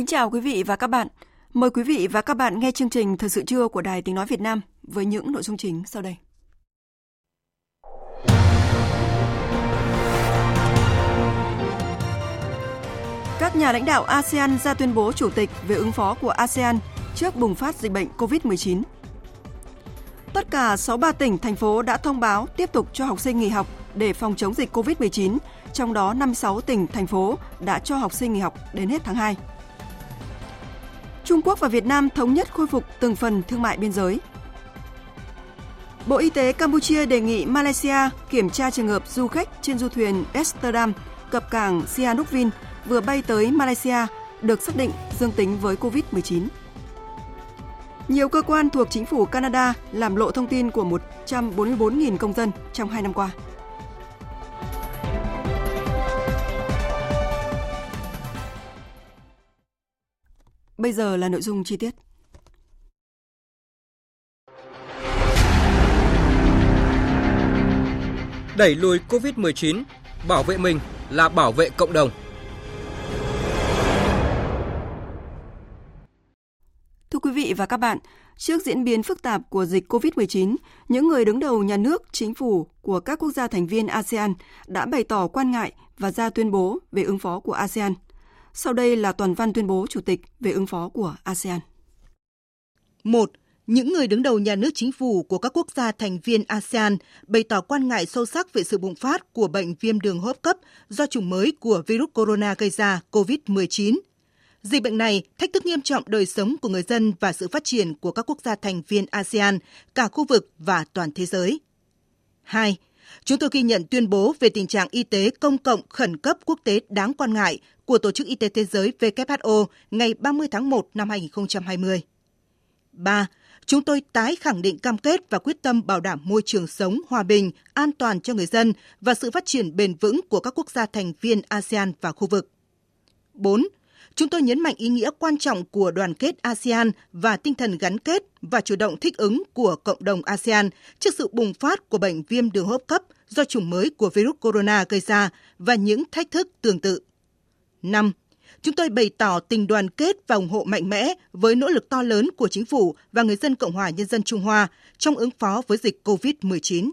Kính chào quý vị và các bạn. Mời quý vị và các bạn nghe chương trình Thời sự trưa của Đài Tiếng Nói Việt Nam với những nội dung chính sau đây. Các nhà lãnh đạo ASEAN ra tuyên bố chủ tịch về ứng phó của ASEAN trước bùng phát dịch bệnh COVID-19. Tất cả 63 tỉnh, thành phố đã thông báo tiếp tục cho học sinh nghỉ học để phòng chống dịch COVID-19, trong đó 56 tỉnh, thành phố đã cho học sinh nghỉ học đến hết tháng 2. Trung Quốc và Việt Nam thống nhất khôi phục từng phần thương mại biên giới. Bộ Y tế Campuchia đề nghị Malaysia kiểm tra trường hợp du khách trên du thuyền Amsterdam cập cảng Sihanoukville vừa bay tới Malaysia được xác định dương tính với COVID-19. Nhiều cơ quan thuộc chính phủ Canada làm lộ thông tin của 144.000 công dân trong hai năm qua. Bây giờ là nội dung chi tiết. Đẩy lùi COVID-19, bảo vệ mình là bảo vệ cộng đồng. Thưa quý vị và các bạn, trước diễn biến phức tạp của dịch COVID-19, những người đứng đầu nhà nước, chính phủ của các quốc gia thành viên ASEAN đã bày tỏ quan ngại và ra tuyên bố về ứng phó của ASEAN – sau đây là toàn văn tuyên bố Chủ tịch về ứng phó của ASEAN. 1. Những người đứng đầu nhà nước chính phủ của các quốc gia thành viên ASEAN bày tỏ quan ngại sâu sắc về sự bùng phát của bệnh viêm đường hô hấp cấp do chủng mới của virus corona gây ra COVID-19. Dịch bệnh này thách thức nghiêm trọng đời sống của người dân và sự phát triển của các quốc gia thành viên ASEAN, cả khu vực và toàn thế giới. 2. Chúng tôi ghi nhận tuyên bố về tình trạng y tế công cộng khẩn cấp quốc tế đáng quan ngại của Tổ chức Y tế Thế giới WHO ngày 30 tháng 1 năm 2020. 3. Chúng tôi tái khẳng định cam kết và quyết tâm bảo đảm môi trường sống hòa bình, an toàn cho người dân và sự phát triển bền vững của các quốc gia thành viên ASEAN và khu vực. 4. Chúng tôi nhấn mạnh ý nghĩa quan trọng của đoàn kết ASEAN và tinh thần gắn kết và chủ động thích ứng của cộng đồng ASEAN trước sự bùng phát của bệnh viêm đường hô hấp cấp do chủng mới của virus corona gây ra và những thách thức tương tự. 5. Chúng tôi bày tỏ tình đoàn kết và ủng hộ mạnh mẽ với nỗ lực to lớn của chính phủ và người dân Cộng hòa Nhân dân Trung Hoa trong ứng phó với dịch COVID-19.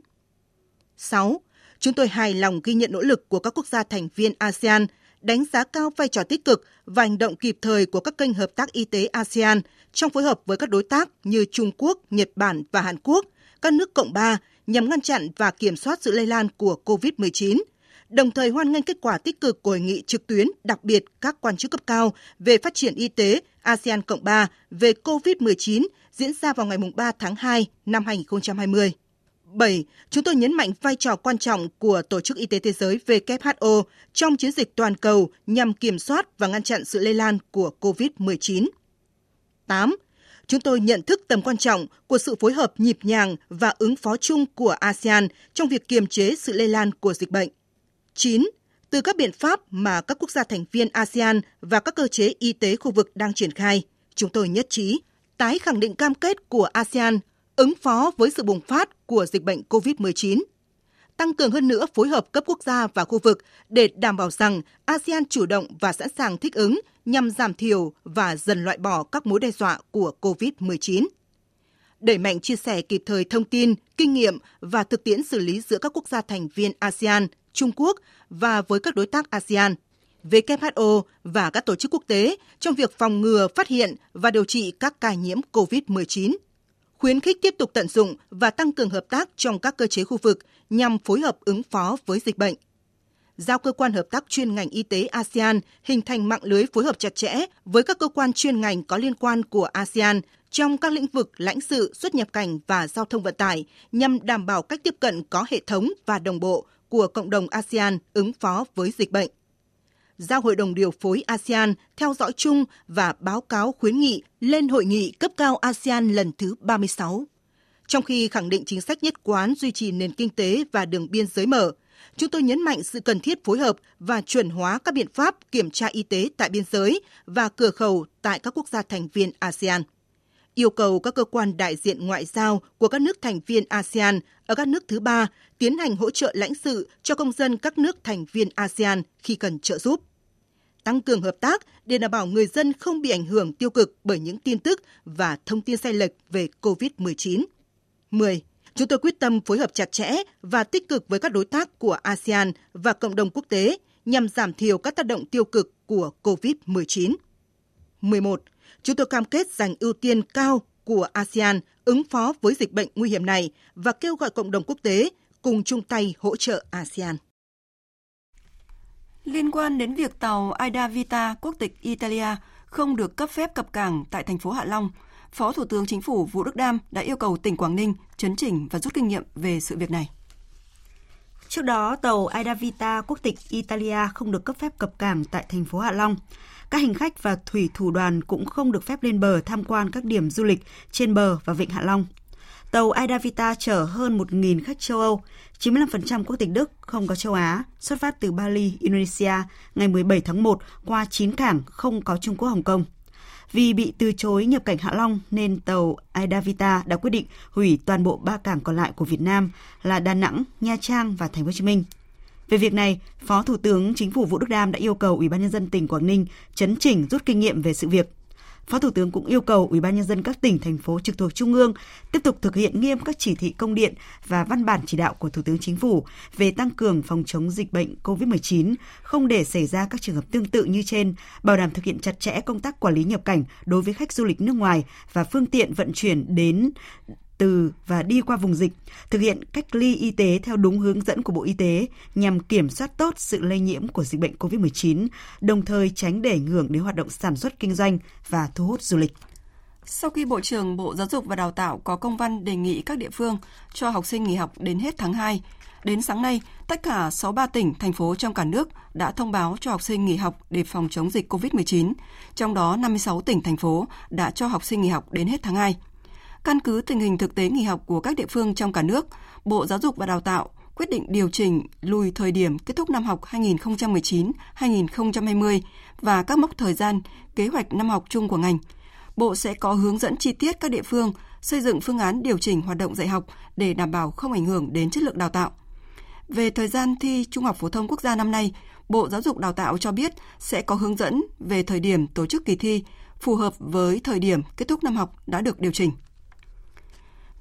6. Chúng tôi hài lòng ghi nhận nỗ lực của các quốc gia thành viên ASEAN, đánh giá cao vai trò tích cực và hành động kịp thời của các kênh hợp tác y tế ASEAN trong phối hợp với các đối tác như Trung Quốc, Nhật Bản và Hàn Quốc, các nước Cộng ba nhằm ngăn chặn và kiểm soát sự lây lan của COVID-19 – đồng thời hoan nghênh kết quả tích cực của hội nghị trực tuyến đặc biệt các quan chức cấp cao về phát triển y tế ASEAN Cộng 3 về COVID-19 diễn ra vào ngày 3 tháng 2 năm 2020. 7. Chúng tôi nhấn mạnh vai trò quan trọng của Tổ chức Y tế Thế giới WHO trong chiến dịch toàn cầu nhằm kiểm soát và ngăn chặn sự lây lan của COVID-19. 8. Chúng tôi nhận thức tầm quan trọng của sự phối hợp nhịp nhàng và ứng phó chung của ASEAN trong việc kiềm chế sự lây lan của dịch bệnh. 9. Từ các biện pháp mà các quốc gia thành viên ASEAN và các cơ chế y tế khu vực đang triển khai, chúng tôi nhất trí tái khẳng định cam kết của ASEAN ứng phó với sự bùng phát của dịch bệnh COVID-19, tăng cường hơn nữa phối hợp cấp quốc gia và khu vực để đảm bảo rằng ASEAN chủ động và sẵn sàng thích ứng nhằm giảm thiểu và dần loại bỏ các mối đe dọa của COVID-19 đẩy mạnh chia sẻ kịp thời thông tin, kinh nghiệm và thực tiễn xử lý giữa các quốc gia thành viên ASEAN Trung Quốc và với các đối tác ASEAN, WHO và các tổ chức quốc tế trong việc phòng ngừa, phát hiện và điều trị các ca nhiễm COVID-19. Khuyến khích tiếp tục tận dụng và tăng cường hợp tác trong các cơ chế khu vực nhằm phối hợp ứng phó với dịch bệnh. giao cơ quan hợp tác chuyên ngành y tế ASEAN hình thành mạng lưới phối hợp chặt chẽ với các cơ quan chuyên ngành có liên quan của ASEAN trong các lĩnh vực lãnh sự, xuất nhập cảnh và giao thông vận tải nhằm đảm bảo cách tiếp cận có hệ thống và đồng bộ của cộng đồng ASEAN ứng phó với dịch bệnh. Giao Hội đồng điều phối ASEAN theo dõi chung và báo cáo khuyến nghị lên hội nghị cấp cao ASEAN lần thứ 36. Trong khi khẳng định chính sách nhất quán duy trì nền kinh tế và đường biên giới mở, chúng tôi nhấn mạnh sự cần thiết phối hợp và chuẩn hóa các biện pháp kiểm tra y tế tại biên giới và cửa khẩu tại các quốc gia thành viên ASEAN yêu cầu các cơ quan đại diện ngoại giao của các nước thành viên ASEAN ở các nước thứ ba tiến hành hỗ trợ lãnh sự cho công dân các nước thành viên ASEAN khi cần trợ giúp. Tăng cường hợp tác để đảm bảo người dân không bị ảnh hưởng tiêu cực bởi những tin tức và thông tin sai lệch về COVID-19. 10. Chúng tôi quyết tâm phối hợp chặt chẽ và tích cực với các đối tác của ASEAN và cộng đồng quốc tế nhằm giảm thiểu các tác động tiêu cực của COVID-19. 11 Chúng tôi cam kết dành ưu tiên cao của ASEAN ứng phó với dịch bệnh nguy hiểm này và kêu gọi cộng đồng quốc tế cùng chung tay hỗ trợ ASEAN. Liên quan đến việc tàu Aida Vita quốc tịch Italia không được cấp phép cập cảng tại thành phố Hạ Long, Phó Thủ tướng Chính phủ Vũ Đức Đam đã yêu cầu tỉnh Quảng Ninh chấn chỉnh và rút kinh nghiệm về sự việc này. Trước đó, tàu Aida Vita quốc tịch Italia không được cấp phép cập cảng tại thành phố Hạ Long. Các hành khách và thủy thủ đoàn cũng không được phép lên bờ tham quan các điểm du lịch trên bờ và vịnh Hạ Long. Tàu Aidavita chở hơn 1.000 khách châu Âu, 95% quốc tịch Đức, không có châu Á, xuất phát từ Bali, Indonesia ngày 17 tháng 1 qua 9 cảng không có Trung Quốc Hồng Kông. Vì bị từ chối nhập cảnh Hạ Long nên tàu Aidavita đã quyết định hủy toàn bộ ba cảng còn lại của Việt Nam là Đà Nẵng, Nha Trang và Thành phố Hồ Chí Minh. Về việc này, Phó Thủ tướng Chính phủ Vũ Đức Đam đã yêu cầu Ủy ban nhân dân tỉnh Quảng Ninh chấn chỉnh rút kinh nghiệm về sự việc. Phó Thủ tướng cũng yêu cầu Ủy ban nhân dân các tỉnh thành phố trực thuộc trung ương tiếp tục thực hiện nghiêm các chỉ thị công điện và văn bản chỉ đạo của Thủ tướng Chính phủ về tăng cường phòng chống dịch bệnh COVID-19, không để xảy ra các trường hợp tương tự như trên, bảo đảm thực hiện chặt chẽ công tác quản lý nhập cảnh đối với khách du lịch nước ngoài và phương tiện vận chuyển đến từ và đi qua vùng dịch, thực hiện cách ly y tế theo đúng hướng dẫn của Bộ Y tế nhằm kiểm soát tốt sự lây nhiễm của dịch bệnh COVID-19, đồng thời tránh để ảnh hưởng đến hoạt động sản xuất kinh doanh và thu hút du lịch. Sau khi Bộ trưởng Bộ Giáo dục và Đào tạo có công văn đề nghị các địa phương cho học sinh nghỉ học đến hết tháng 2, đến sáng nay, tất cả 63 tỉnh, thành phố trong cả nước đã thông báo cho học sinh nghỉ học để phòng chống dịch COVID-19, trong đó 56 tỉnh, thành phố đã cho học sinh nghỉ học đến hết tháng 2. Căn cứ tình hình thực tế nghỉ học của các địa phương trong cả nước, Bộ Giáo dục và Đào tạo quyết định điều chỉnh lùi thời điểm kết thúc năm học 2019-2020 và các mốc thời gian kế hoạch năm học chung của ngành. Bộ sẽ có hướng dẫn chi tiết các địa phương xây dựng phương án điều chỉnh hoạt động dạy học để đảm bảo không ảnh hưởng đến chất lượng đào tạo. Về thời gian thi Trung học phổ thông quốc gia năm nay, Bộ Giáo dục Đào tạo cho biết sẽ có hướng dẫn về thời điểm tổ chức kỳ thi phù hợp với thời điểm kết thúc năm học đã được điều chỉnh.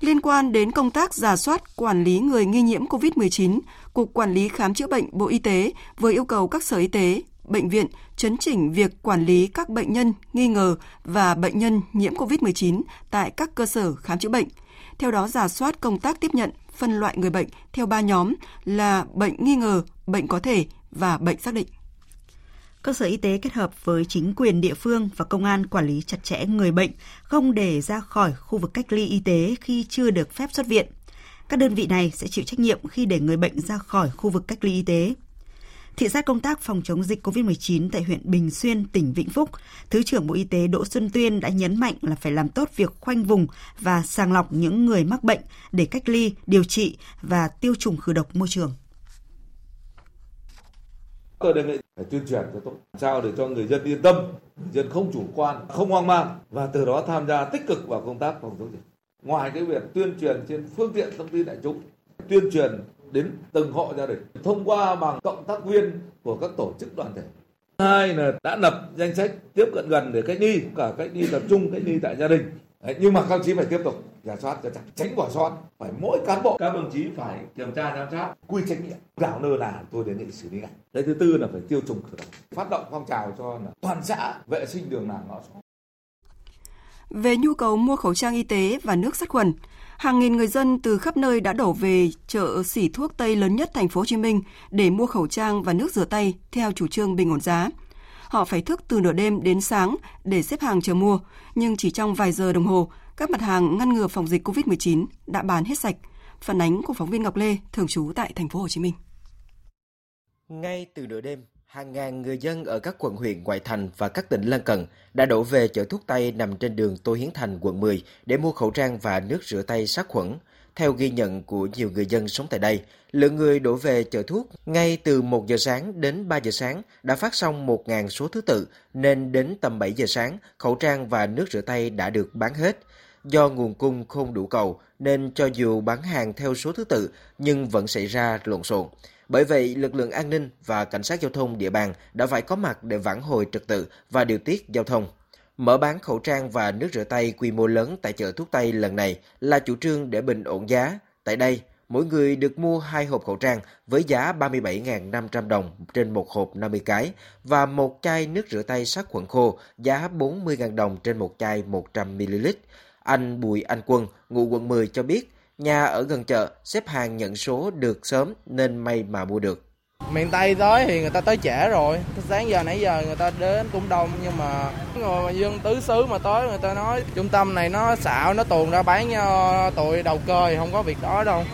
Liên quan đến công tác giả soát quản lý người nghi nhiễm COVID-19, Cục Quản lý Khám chữa bệnh Bộ Y tế vừa yêu cầu các sở y tế, bệnh viện chấn chỉnh việc quản lý các bệnh nhân nghi ngờ và bệnh nhân nhiễm COVID-19 tại các cơ sở khám chữa bệnh. Theo đó giả soát công tác tiếp nhận, phân loại người bệnh theo ba nhóm là bệnh nghi ngờ, bệnh có thể và bệnh xác định cơ sở y tế kết hợp với chính quyền địa phương và công an quản lý chặt chẽ người bệnh, không để ra khỏi khu vực cách ly y tế khi chưa được phép xuất viện. Các đơn vị này sẽ chịu trách nhiệm khi để người bệnh ra khỏi khu vực cách ly y tế. Thị sát công tác phòng chống dịch COVID-19 tại huyện Bình Xuyên, tỉnh Vĩnh Phúc, Thứ trưởng Bộ Y tế Đỗ Xuân Tuyên đã nhấn mạnh là phải làm tốt việc khoanh vùng và sàng lọc những người mắc bệnh để cách ly, điều trị và tiêu trùng khử độc môi trường. Tôi đề nghị phải tuyên truyền cho tốt, sao để cho người dân yên tâm, người dân không chủ quan, không hoang mang và từ đó tham gia tích cực vào công tác phòng chống dịch. Ngoài cái việc tuyên truyền trên phương tiện thông tin đại chúng, tuyên truyền đến từng hộ gia đình thông qua bằng cộng tác viên của các tổ chức đoàn thể. Hai là đã lập danh sách tiếp cận gần để cách ly, cả cách ly tập trung, cách ly tại gia đình. Đấy, nhưng mà các đồng chí phải tiếp tục giả soát cho chặt tránh bỏ sót. Phải mỗi cán bộ các đồng chí phải kiểm tra giám sát. quy trách nhiệm. Gạo nơ là tôi đề nghị xử lý ngay. Đấy thứ tư là phải tiêu trùng khử độc. Phát động phong trào cho là toàn xã vệ sinh đường làng ngõ xóm. Về nhu cầu mua khẩu trang y tế và nước sát khuẩn. Hàng nghìn người dân từ khắp nơi đã đổ về chợ xỉ thuốc Tây lớn nhất thành phố Hồ Chí Minh để mua khẩu trang và nước rửa tay theo chủ trương bình ổn giá. Họ phải thức từ nửa đêm đến sáng để xếp hàng chờ mua, nhưng chỉ trong vài giờ đồng hồ, các mặt hàng ngăn ngừa phòng dịch COVID-19 đã bán hết sạch. Phản ánh của phóng viên Ngọc Lê, thường trú tại thành phố Hồ Chí Minh. Ngay từ nửa đêm, hàng ngàn người dân ở các quận huyện ngoại thành và các tỉnh lân cận đã đổ về chợ thuốc Tây nằm trên đường Tô Hiến Thành, quận 10 để mua khẩu trang và nước rửa tay sát khuẩn. Theo ghi nhận của nhiều người dân sống tại đây, lượng người đổ về chợ thuốc ngay từ 1 giờ sáng đến 3 giờ sáng đã phát xong 1.000 số thứ tự, nên đến tầm 7 giờ sáng, khẩu trang và nước rửa tay đã được bán hết. Do nguồn cung không đủ cầu, nên cho dù bán hàng theo số thứ tự, nhưng vẫn xảy ra lộn xộn. Bởi vậy, lực lượng an ninh và cảnh sát giao thông địa bàn đã phải có mặt để vãn hồi trật tự và điều tiết giao thông. Mở bán khẩu trang và nước rửa tay quy mô lớn tại chợ thuốc Tây lần này là chủ trương để bình ổn giá. Tại đây, mỗi người được mua hai hộp khẩu trang với giá 37.500 đồng trên một hộp 50 cái và một chai nước rửa tay sát khuẩn khô giá 40.000 đồng trên một chai 100ml. Anh Bùi Anh Quân, ngụ quận 10 cho biết Nhà ở gần chợ, xếp hàng nhận số được sớm nên may mà mua được. Miền Tây tới thì người ta tới trễ rồi. Sáng giờ nãy giờ người ta đến cũng đông nhưng mà người dân tứ xứ mà tới người ta nói trung tâm này nó xạo, nó tuồn ra bán cho tụi đầu cơ thì không có việc đó đâu.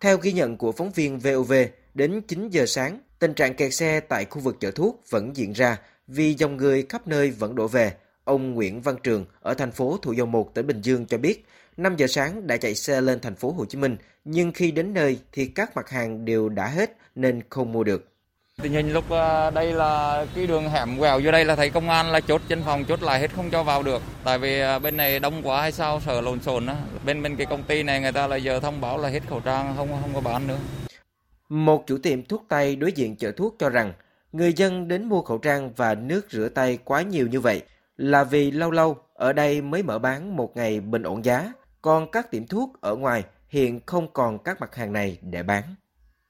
Theo ghi nhận của phóng viên VOV, đến 9 giờ sáng, tình trạng kẹt xe tại khu vực chợ thuốc vẫn diễn ra vì dòng người khắp nơi vẫn đổ về. Ông Nguyễn Văn Trường ở thành phố Thủ Dầu Một, tỉnh Bình Dương cho biết, 5 giờ sáng đã chạy xe lên thành phố Hồ Chí Minh, nhưng khi đến nơi thì các mặt hàng đều đã hết nên không mua được. Tình hình lúc ờ, đây là cái đường hẻm quẹo vô đây là thấy công an là chốt trên phòng chốt lại hết không cho vào được. Tại vì ờ, bên này đông quá hay sao sợ lộn xộn á. Bên bên cái công ty này người ta là giờ thông báo là hết khẩu trang không không có bán nữa. Một chủ tiệm thuốc tây đối diện chợ thuốc cho rằng người dân đến mua khẩu trang và nước rửa tay quá nhiều như vậy là vì lâu lâu ở đây mới mở bán một ngày bình ổn giá còn các tiệm thuốc ở ngoài hiện không còn các mặt hàng này để bán.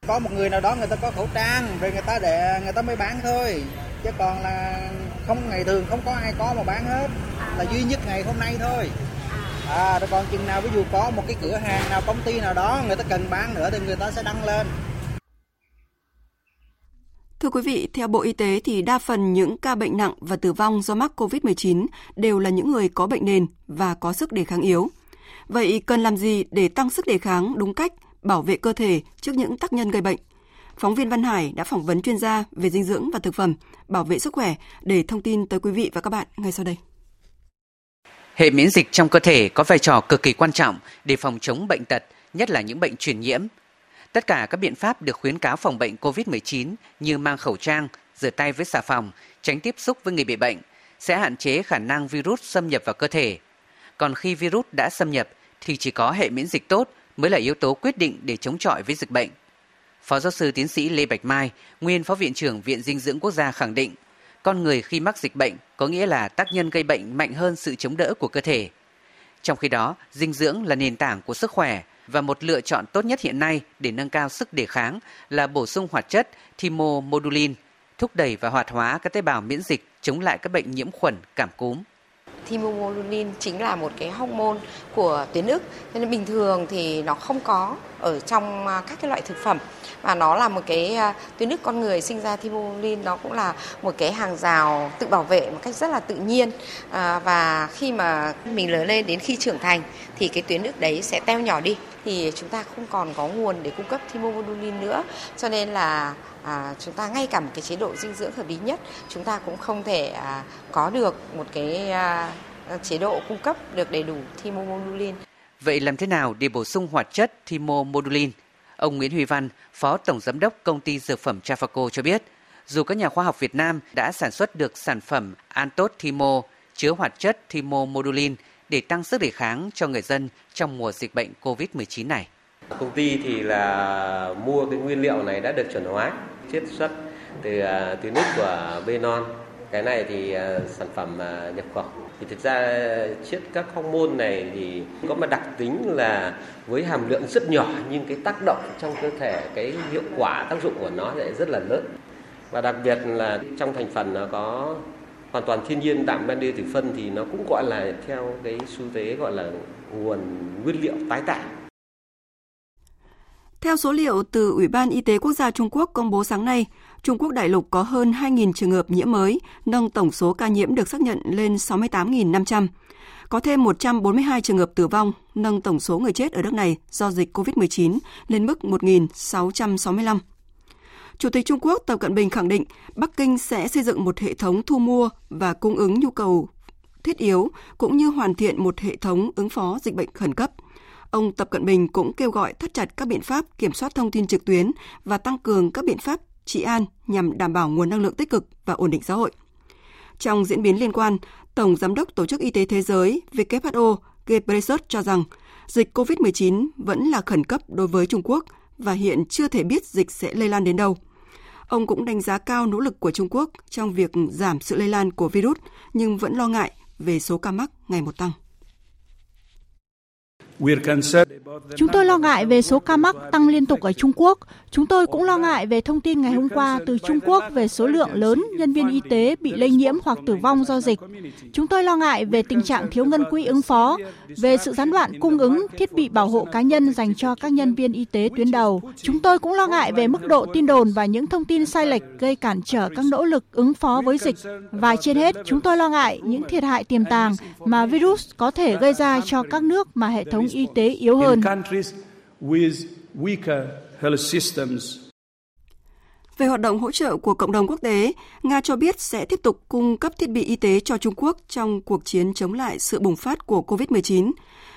Có một người nào đó người ta có khẩu trang rồi người ta để người ta mới bán thôi. Chứ còn là không ngày thường không có ai có mà bán hết. Là duy nhất ngày hôm nay thôi. À rồi còn chừng nào ví dụ có một cái cửa hàng nào công ty nào đó người ta cần bán nữa thì người ta sẽ đăng lên. Thưa quý vị, theo Bộ Y tế thì đa phần những ca bệnh nặng và tử vong do mắc COVID-19 đều là những người có bệnh nền và có sức đề kháng yếu. Vậy cần làm gì để tăng sức đề kháng đúng cách, bảo vệ cơ thể trước những tác nhân gây bệnh? Phóng viên Văn Hải đã phỏng vấn chuyên gia về dinh dưỡng và thực phẩm, bảo vệ sức khỏe để thông tin tới quý vị và các bạn ngay sau đây. Hệ miễn dịch trong cơ thể có vai trò cực kỳ quan trọng để phòng chống bệnh tật, nhất là những bệnh truyền nhiễm. Tất cả các biện pháp được khuyến cáo phòng bệnh COVID-19 như mang khẩu trang, rửa tay với xà phòng, tránh tiếp xúc với người bị bệnh sẽ hạn chế khả năng virus xâm nhập vào cơ thể còn khi virus đã xâm nhập thì chỉ có hệ miễn dịch tốt mới là yếu tố quyết định để chống chọi với dịch bệnh. Phó giáo sư tiến sĩ Lê Bạch Mai, nguyên phó viện trưởng Viện Dinh dưỡng Quốc gia khẳng định, con người khi mắc dịch bệnh có nghĩa là tác nhân gây bệnh mạnh hơn sự chống đỡ của cơ thể. Trong khi đó, dinh dưỡng là nền tảng của sức khỏe và một lựa chọn tốt nhất hiện nay để nâng cao sức đề kháng là bổ sung hoạt chất thymomodulin, thúc đẩy và hoạt hóa các tế bào miễn dịch chống lại các bệnh nhiễm khuẩn, cảm cúm. Thymomodulin chính là một cái hormone của tuyến ức. Nên bình thường thì nó không có ở trong à, các cái loại thực phẩm. Và nó là một cái à, tuyến nước con người sinh ra thymomodulin nó cũng là một cái hàng rào tự bảo vệ một cách rất là tự nhiên. À, và khi mà mình lớn lên đến khi trưởng thành thì cái tuyến nước đấy sẽ teo nhỏ đi. Thì chúng ta không còn có nguồn để cung cấp thymomodulin nữa. Cho nên là à, chúng ta ngay cả một cái chế độ dinh dưỡng hợp lý nhất chúng ta cũng không thể à, có được một cái à, chế độ cung cấp được đầy đủ thymomodulin. Vậy làm thế nào để bổ sung hoạt chất thymomodulin? Ông Nguyễn Huy Văn, Phó Tổng Giám đốc Công ty Dược phẩm Trafaco cho biết, dù các nhà khoa học Việt Nam đã sản xuất được sản phẩm Antot Thimo chứa hoạt chất thymomodulin để tăng sức đề kháng cho người dân trong mùa dịch bệnh COVID-19 này. Công ty thì là mua cái nguyên liệu này đã được chuẩn hóa, chiết xuất từ à, từ nước của Benon. Cái này thì uh, sản phẩm uh, nhập khẩu. Thì thực ra à, chiết các hormone này thì có một đặc tính là với hàm lượng rất nhỏ nhưng cái tác động trong cơ thể, cái hiệu quả tác dụng của nó lại rất là lớn. Và đặc biệt là trong thành phần nó có hoàn toàn thiên nhiên đạm men đê từ phân thì nó cũng gọi là theo cái xu thế gọi là nguồn nguyên liệu tái tạo theo số liệu từ Ủy ban Y tế Quốc gia Trung Quốc công bố sáng nay, Trung Quốc đại lục có hơn 2.000 trường hợp nhiễm mới, nâng tổng số ca nhiễm được xác nhận lên 68.500. Có thêm 142 trường hợp tử vong, nâng tổng số người chết ở nước này do dịch COVID-19 lên mức 1.665. Chủ tịch Trung Quốc Tập Cận Bình khẳng định Bắc Kinh sẽ xây dựng một hệ thống thu mua và cung ứng nhu cầu thiết yếu cũng như hoàn thiện một hệ thống ứng phó dịch bệnh khẩn cấp – Ông Tập Cận Bình cũng kêu gọi thắt chặt các biện pháp kiểm soát thông tin trực tuyến và tăng cường các biện pháp trị an nhằm đảm bảo nguồn năng lượng tích cực và ổn định xã hội. Trong diễn biến liên quan, Tổng Giám đốc Tổ chức Y tế Thế giới WHO Ghebreyesus cho rằng dịch COVID-19 vẫn là khẩn cấp đối với Trung Quốc và hiện chưa thể biết dịch sẽ lây lan đến đâu. Ông cũng đánh giá cao nỗ lực của Trung Quốc trong việc giảm sự lây lan của virus nhưng vẫn lo ngại về số ca mắc ngày một tăng. Chúng tôi lo ngại về số ca mắc tăng liên tục ở Trung Quốc. Chúng tôi cũng lo ngại về thông tin ngày hôm qua từ Trung Quốc về số lượng lớn nhân viên y tế bị lây nhiễm hoặc tử vong do dịch. Chúng tôi lo ngại về tình trạng thiếu ngân quỹ ứng phó, về sự gián đoạn cung ứng thiết bị bảo hộ cá nhân dành cho các nhân viên y tế tuyến đầu. Chúng tôi cũng lo ngại về mức độ tin đồn và những thông tin sai lệch gây cản trở các nỗ lực ứng phó với dịch. Và trên hết, chúng tôi lo ngại những thiệt hại tiềm tàng mà virus có thể gây ra cho các nước mà hệ thống y tế yếu hơn. Về hoạt động hỗ trợ của cộng đồng quốc tế, Nga cho biết sẽ tiếp tục cung cấp thiết bị y tế cho Trung Quốc trong cuộc chiến chống lại sự bùng phát của COVID-19.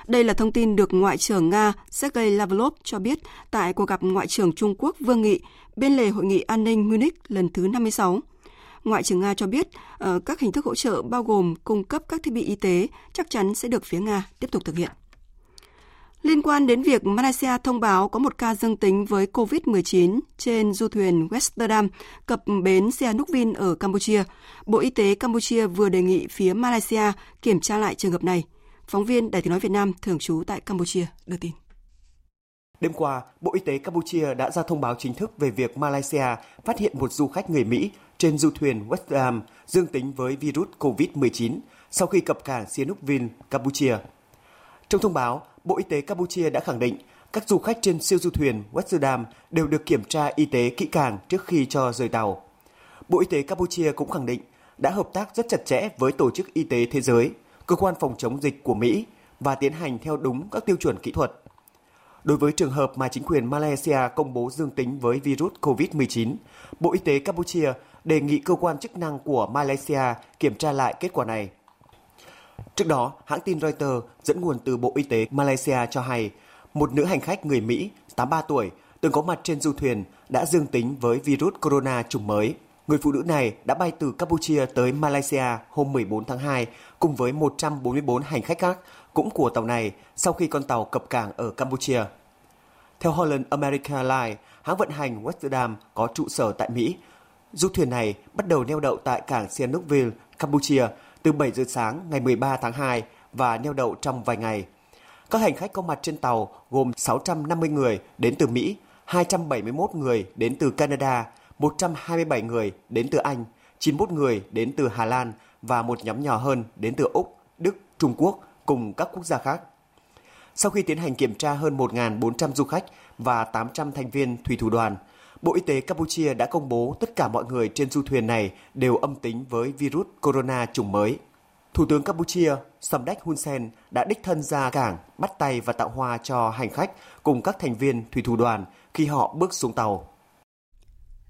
Đây là thông tin được Ngoại trưởng Nga Sergei Lavrov cho biết tại cuộc gặp Ngoại trưởng Trung Quốc Vương Nghị bên lề Hội nghị An ninh Munich lần thứ 56. Ngoại trưởng Nga cho biết uh, các hình thức hỗ trợ bao gồm cung cấp các thiết bị y tế chắc chắn sẽ được phía Nga tiếp tục thực hiện. Liên quan đến việc Malaysia thông báo có một ca dương tính với COVID-19 trên du thuyền Westerdam cập bến Sihanoukville ở Campuchia, Bộ Y tế Campuchia vừa đề nghị phía Malaysia kiểm tra lại trường hợp này. Phóng viên Đài tiếng nói Việt Nam thường trú tại Campuchia đưa tin. Đêm qua, Bộ Y tế Campuchia đã ra thông báo chính thức về việc Malaysia phát hiện một du khách người Mỹ trên du thuyền Westerdam dương tính với virus COVID-19 sau khi cập cảng Sihanoukville, Campuchia. Trong thông báo, Bộ Y tế Campuchia đã khẳng định các du khách trên siêu du thuyền Westerdam đều được kiểm tra y tế kỹ càng trước khi cho rời tàu. Bộ Y tế Campuchia cũng khẳng định đã hợp tác rất chặt chẽ với Tổ chức Y tế Thế giới, cơ quan phòng chống dịch của Mỹ và tiến hành theo đúng các tiêu chuẩn kỹ thuật. Đối với trường hợp mà chính quyền Malaysia công bố dương tính với virus COVID-19, Bộ Y tế Campuchia đề nghị cơ quan chức năng của Malaysia kiểm tra lại kết quả này. Trước đó, hãng tin Reuters dẫn nguồn từ Bộ Y tế Malaysia cho hay, một nữ hành khách người Mỹ 83 tuổi từng có mặt trên du thuyền đã dương tính với virus corona chủng mới. Người phụ nữ này đã bay từ Campuchia tới Malaysia hôm 14 tháng 2 cùng với 144 hành khách khác cũng của tàu này sau khi con tàu cập cảng ở Campuchia. Theo Holland America Line, hãng vận hành Westerdam có trụ sở tại Mỹ, du thuyền này bắt đầu neo đậu tại cảng Sihanoukville, Campuchia từ 7 giờ sáng ngày 13 tháng 2 và neo đậu trong vài ngày. Các hành khách có mặt trên tàu gồm 650 người đến từ Mỹ, 271 người đến từ Canada, 127 người đến từ Anh, 91 người đến từ Hà Lan và một nhóm nhỏ hơn đến từ Úc, Đức, Trung Quốc cùng các quốc gia khác. Sau khi tiến hành kiểm tra hơn 1.400 du khách và 800 thành viên thủy thủ đoàn, Bộ Y tế Campuchia đã công bố tất cả mọi người trên du thuyền này đều âm tính với virus corona chủng mới. Thủ tướng Campuchia Samdech Hun Sen đã đích thân ra cảng bắt tay và tặng hoa cho hành khách cùng các thành viên thủy thủ đoàn khi họ bước xuống tàu.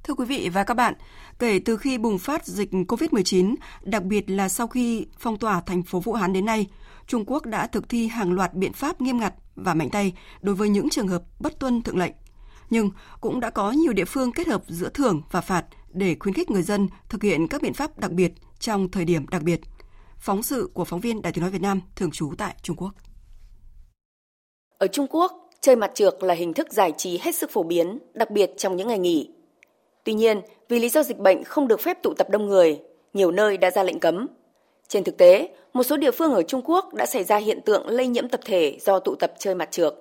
Thưa quý vị và các bạn, kể từ khi bùng phát dịch COVID-19, đặc biệt là sau khi phong tỏa thành phố Vũ Hán đến nay, Trung Quốc đã thực thi hàng loạt biện pháp nghiêm ngặt và mạnh tay đối với những trường hợp bất tuân thượng lệnh nhưng cũng đã có nhiều địa phương kết hợp giữa thưởng và phạt để khuyến khích người dân thực hiện các biện pháp đặc biệt trong thời điểm đặc biệt. Phóng sự của phóng viên Đài tiếng nói Việt Nam thường trú tại Trung Quốc. Ở Trung Quốc, chơi mặt trược là hình thức giải trí hết sức phổ biến, đặc biệt trong những ngày nghỉ. Tuy nhiên, vì lý do dịch bệnh không được phép tụ tập đông người, nhiều nơi đã ra lệnh cấm. Trên thực tế, một số địa phương ở Trung Quốc đã xảy ra hiện tượng lây nhiễm tập thể do tụ tập chơi mặt trược.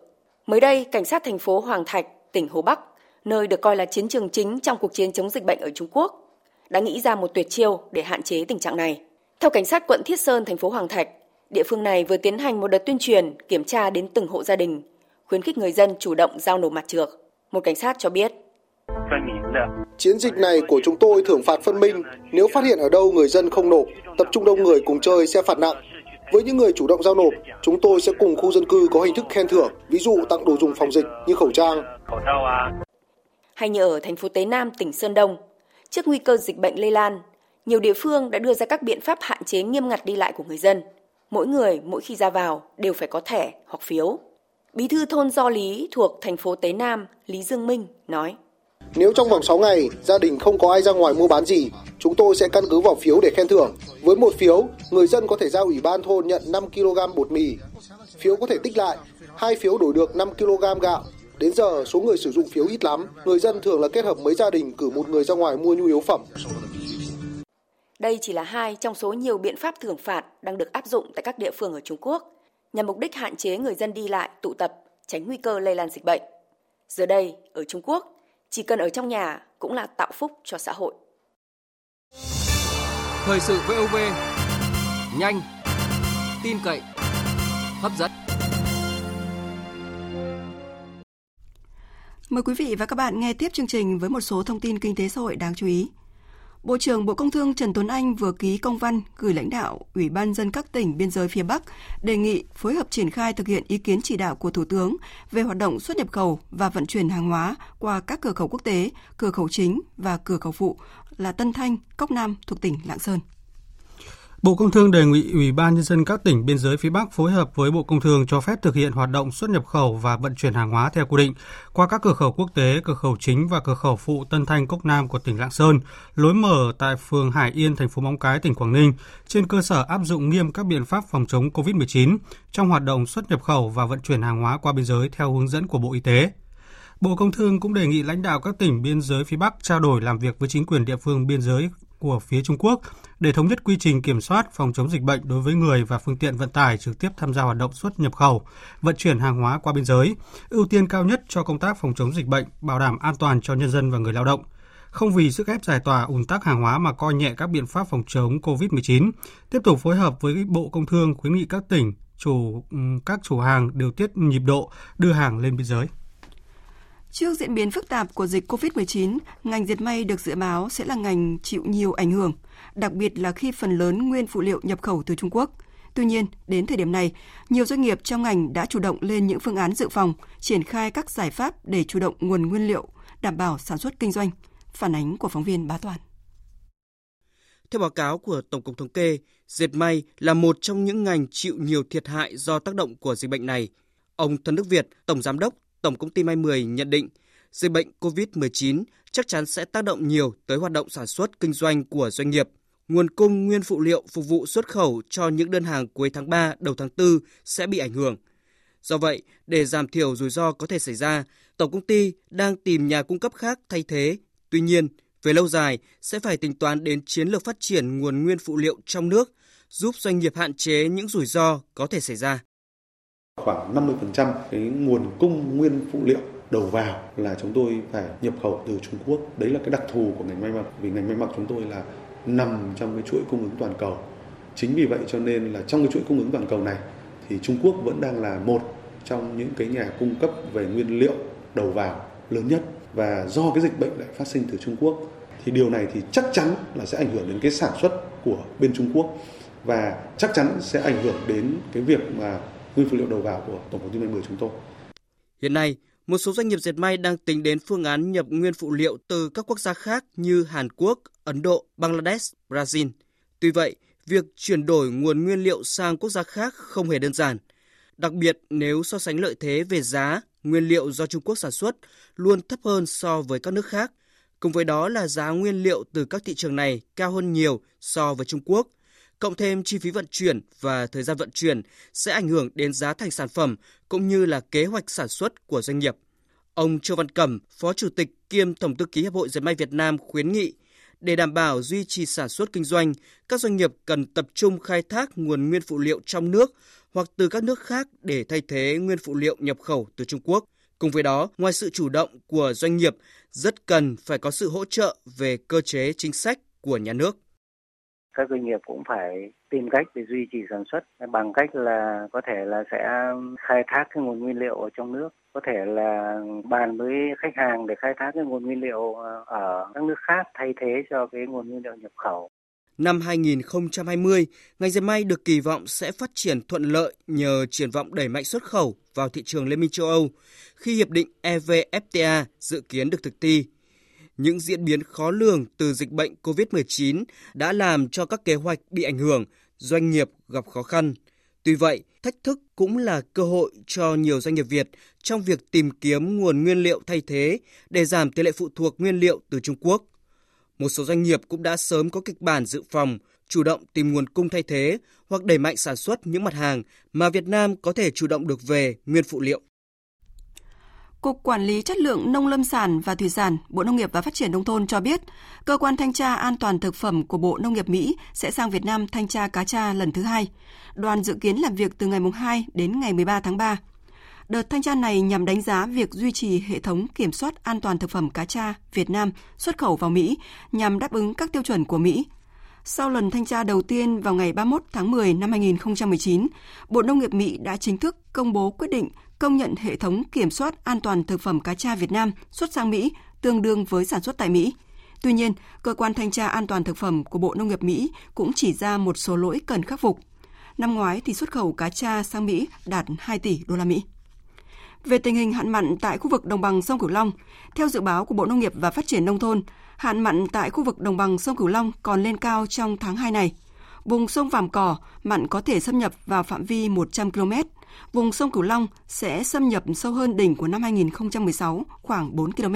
Mới đây, cảnh sát thành phố Hoàng Thạch tỉnh Hồ Bắc, nơi được coi là chiến trường chính trong cuộc chiến chống dịch bệnh ở Trung Quốc, đã nghĩ ra một tuyệt chiêu để hạn chế tình trạng này. Theo cảnh sát quận Thiết Sơn, thành phố Hoàng Thạch, địa phương này vừa tiến hành một đợt tuyên truyền kiểm tra đến từng hộ gia đình, khuyến khích người dân chủ động giao nộp mặt trược. Một cảnh sát cho biết. Chiến dịch này của chúng tôi thưởng phạt phân minh, nếu phát hiện ở đâu người dân không nộp, tập trung đông người cùng chơi sẽ phạt nặng. Với những người chủ động giao nộp, chúng tôi sẽ cùng khu dân cư có hình thức khen thưởng, ví dụ tặng đồ dùng phòng dịch như khẩu trang. Hay như ở thành phố Tế Nam, tỉnh Sơn Đông, trước nguy cơ dịch bệnh lây lan, nhiều địa phương đã đưa ra các biện pháp hạn chế nghiêm ngặt đi lại của người dân. Mỗi người mỗi khi ra vào đều phải có thẻ hoặc phiếu. Bí thư thôn Do Lý thuộc thành phố Tế Nam, Lý Dương Minh nói. Nếu trong vòng 6 ngày gia đình không có ai ra ngoài mua bán gì, chúng tôi sẽ căn cứ vào phiếu để khen thưởng. Với một phiếu, người dân có thể giao ủy ban thôn nhận 5 kg bột mì. Phiếu có thể tích lại, hai phiếu đổi được 5 kg gạo. Đến giờ số người sử dụng phiếu ít lắm, người dân thường là kết hợp mấy gia đình cử một người ra ngoài mua nhu yếu phẩm. Đây chỉ là hai trong số nhiều biện pháp thưởng phạt đang được áp dụng tại các địa phương ở Trung Quốc nhằm mục đích hạn chế người dân đi lại, tụ tập, tránh nguy cơ lây lan dịch bệnh. Giờ đây, ở Trung Quốc, chỉ cần ở trong nhà cũng là tạo phúc cho xã hội. Thời sự VOV, nhanh, tin cậy, hấp dẫn. Mời quý vị và các bạn nghe tiếp chương trình với một số thông tin kinh tế xã hội đáng chú ý. Bộ trưởng Bộ Công Thương Trần Tuấn Anh vừa ký công văn gửi lãnh đạo Ủy ban dân các tỉnh biên giới phía Bắc đề nghị phối hợp triển khai thực hiện ý kiến chỉ đạo của Thủ tướng về hoạt động xuất nhập khẩu và vận chuyển hàng hóa qua các cửa khẩu quốc tế, cửa khẩu chính và cửa khẩu phụ là Tân Thanh, Cốc Nam thuộc tỉnh Lạng Sơn. Bộ Công Thương đề nghị Ủy ban nhân dân các tỉnh biên giới phía Bắc phối hợp với Bộ Công Thương cho phép thực hiện hoạt động xuất nhập khẩu và vận chuyển hàng hóa theo quy định qua các cửa khẩu quốc tế, cửa khẩu chính và cửa khẩu phụ Tân Thanh Cốc Nam của tỉnh Lạng Sơn, lối mở tại phường Hải Yên, thành phố Móng Cái, tỉnh Quảng Ninh, trên cơ sở áp dụng nghiêm các biện pháp phòng chống COVID-19 trong hoạt động xuất nhập khẩu và vận chuyển hàng hóa qua biên giới theo hướng dẫn của Bộ Y tế. Bộ Công Thương cũng đề nghị lãnh đạo các tỉnh biên giới phía Bắc trao đổi làm việc với chính quyền địa phương biên giới của phía Trung Quốc để thống nhất quy trình kiểm soát phòng chống dịch bệnh đối với người và phương tiện vận tải trực tiếp tham gia hoạt động xuất nhập khẩu, vận chuyển hàng hóa qua biên giới, ưu tiên cao nhất cho công tác phòng chống dịch bệnh, bảo đảm an toàn cho nhân dân và người lao động. Không vì sức ép giải tỏa ùn tắc hàng hóa mà coi nhẹ các biện pháp phòng chống COVID-19, tiếp tục phối hợp với Bộ Công Thương khuyến nghị các tỉnh chủ các chủ hàng điều tiết nhịp độ đưa hàng lên biên giới. Trước diễn biến phức tạp của dịch COVID-19, ngành diệt may được dự báo sẽ là ngành chịu nhiều ảnh hưởng, đặc biệt là khi phần lớn nguyên phụ liệu nhập khẩu từ Trung Quốc. Tuy nhiên, đến thời điểm này, nhiều doanh nghiệp trong ngành đã chủ động lên những phương án dự phòng, triển khai các giải pháp để chủ động nguồn nguyên liệu, đảm bảo sản xuất kinh doanh. Phản ánh của phóng viên Bá Toàn. Theo báo cáo của Tổng cục Thống kê, dệt may là một trong những ngành chịu nhiều thiệt hại do tác động của dịch bệnh này. Ông Thân Đức Việt, Tổng Giám đốc Tổng công ty May 10 nhận định dịch bệnh COVID-19 chắc chắn sẽ tác động nhiều tới hoạt động sản xuất kinh doanh của doanh nghiệp. Nguồn cung nguyên phụ liệu phục vụ xuất khẩu cho những đơn hàng cuối tháng 3 đầu tháng 4 sẽ bị ảnh hưởng. Do vậy, để giảm thiểu rủi ro có thể xảy ra, tổng công ty đang tìm nhà cung cấp khác thay thế. Tuy nhiên, về lâu dài sẽ phải tính toán đến chiến lược phát triển nguồn nguyên phụ liệu trong nước, giúp doanh nghiệp hạn chế những rủi ro có thể xảy ra khoảng 50% cái nguồn cung nguyên phụ liệu đầu vào là chúng tôi phải nhập khẩu từ Trung Quốc. Đấy là cái đặc thù của ngành may mặc, vì ngành may mặc chúng tôi là nằm trong cái chuỗi cung ứng toàn cầu. Chính vì vậy cho nên là trong cái chuỗi cung ứng toàn cầu này thì Trung Quốc vẫn đang là một trong những cái nhà cung cấp về nguyên liệu đầu vào lớn nhất và do cái dịch bệnh lại phát sinh từ Trung Quốc, thì điều này thì chắc chắn là sẽ ảnh hưởng đến cái sản xuất của bên Trung Quốc và chắc chắn sẽ ảnh hưởng đến cái việc mà nguyên phụ liệu đầu vào của tổng công ty may 10 chúng tôi. Hiện nay, một số doanh nghiệp dệt may đang tính đến phương án nhập nguyên phụ liệu từ các quốc gia khác như Hàn Quốc, Ấn Độ, Bangladesh, Brazil. Tuy vậy, việc chuyển đổi nguồn nguyên liệu sang quốc gia khác không hề đơn giản. Đặc biệt nếu so sánh lợi thế về giá, nguyên liệu do Trung Quốc sản xuất luôn thấp hơn so với các nước khác. Cùng với đó là giá nguyên liệu từ các thị trường này cao hơn nhiều so với Trung Quốc, cộng thêm chi phí vận chuyển và thời gian vận chuyển sẽ ảnh hưởng đến giá thành sản phẩm cũng như là kế hoạch sản xuất của doanh nghiệp. Ông Châu Văn Cẩm, Phó Chủ tịch kiêm Tổng thư ký Hiệp hội Dệt may Việt Nam khuyến nghị để đảm bảo duy trì sản xuất kinh doanh, các doanh nghiệp cần tập trung khai thác nguồn nguyên phụ liệu trong nước hoặc từ các nước khác để thay thế nguyên phụ liệu nhập khẩu từ Trung Quốc. Cùng với đó, ngoài sự chủ động của doanh nghiệp, rất cần phải có sự hỗ trợ về cơ chế chính sách của nhà nước các doanh nghiệp cũng phải tìm cách để duy trì sản xuất bằng cách là có thể là sẽ khai thác cái nguồn nguyên liệu ở trong nước có thể là bàn với khách hàng để khai thác cái nguồn nguyên liệu ờ, ở các nước khác thay thế cho cái nguồn nguyên liệu nhập khẩu Năm 2020, ngành dệt may được kỳ vọng sẽ phát triển thuận lợi nhờ triển vọng đẩy mạnh xuất khẩu vào thị trường Liên minh châu Âu khi hiệp định EVFTA dự kiến được thực thi. Những diễn biến khó lường từ dịch bệnh COVID-19 đã làm cho các kế hoạch bị ảnh hưởng, doanh nghiệp gặp khó khăn. Tuy vậy, thách thức cũng là cơ hội cho nhiều doanh nghiệp Việt trong việc tìm kiếm nguồn nguyên liệu thay thế để giảm tỷ lệ phụ thuộc nguyên liệu từ Trung Quốc – một số doanh nghiệp cũng đã sớm có kịch bản dự phòng, chủ động tìm nguồn cung thay thế hoặc đẩy mạnh sản xuất những mặt hàng mà Việt Nam có thể chủ động được về nguyên phụ liệu. Cục Quản lý Chất lượng Nông lâm sản và Thủy sản, Bộ Nông nghiệp và Phát triển Nông thôn cho biết, Cơ quan Thanh tra An toàn Thực phẩm của Bộ Nông nghiệp Mỹ sẽ sang Việt Nam thanh tra cá tra lần thứ hai. Đoàn dự kiến làm việc từ ngày 2 đến ngày 13 tháng 3. Đợt thanh tra này nhằm đánh giá việc duy trì hệ thống kiểm soát an toàn thực phẩm cá tra Việt Nam xuất khẩu vào Mỹ nhằm đáp ứng các tiêu chuẩn của Mỹ. Sau lần thanh tra đầu tiên vào ngày 31 tháng 10 năm 2019, Bộ Nông nghiệp Mỹ đã chính thức công bố quyết định công nhận hệ thống kiểm soát an toàn thực phẩm cá tra Việt Nam xuất sang Mỹ tương đương với sản xuất tại Mỹ. Tuy nhiên, cơ quan thanh tra an toàn thực phẩm của Bộ Nông nghiệp Mỹ cũng chỉ ra một số lỗi cần khắc phục. Năm ngoái thì xuất khẩu cá tra sang Mỹ đạt 2 tỷ đô la Mỹ. Về tình hình hạn mặn tại khu vực đồng bằng sông Cửu Long, theo dự báo của Bộ Nông nghiệp và Phát triển Nông thôn, hạn mặn tại khu vực đồng bằng sông Cửu Long còn lên cao trong tháng 2 này. Vùng sông Vàm Cỏ, mặn có thể xâm nhập vào phạm vi 100 km. Vùng sông Cửu Long sẽ xâm nhập sâu hơn đỉnh của năm 2016 khoảng 4 km.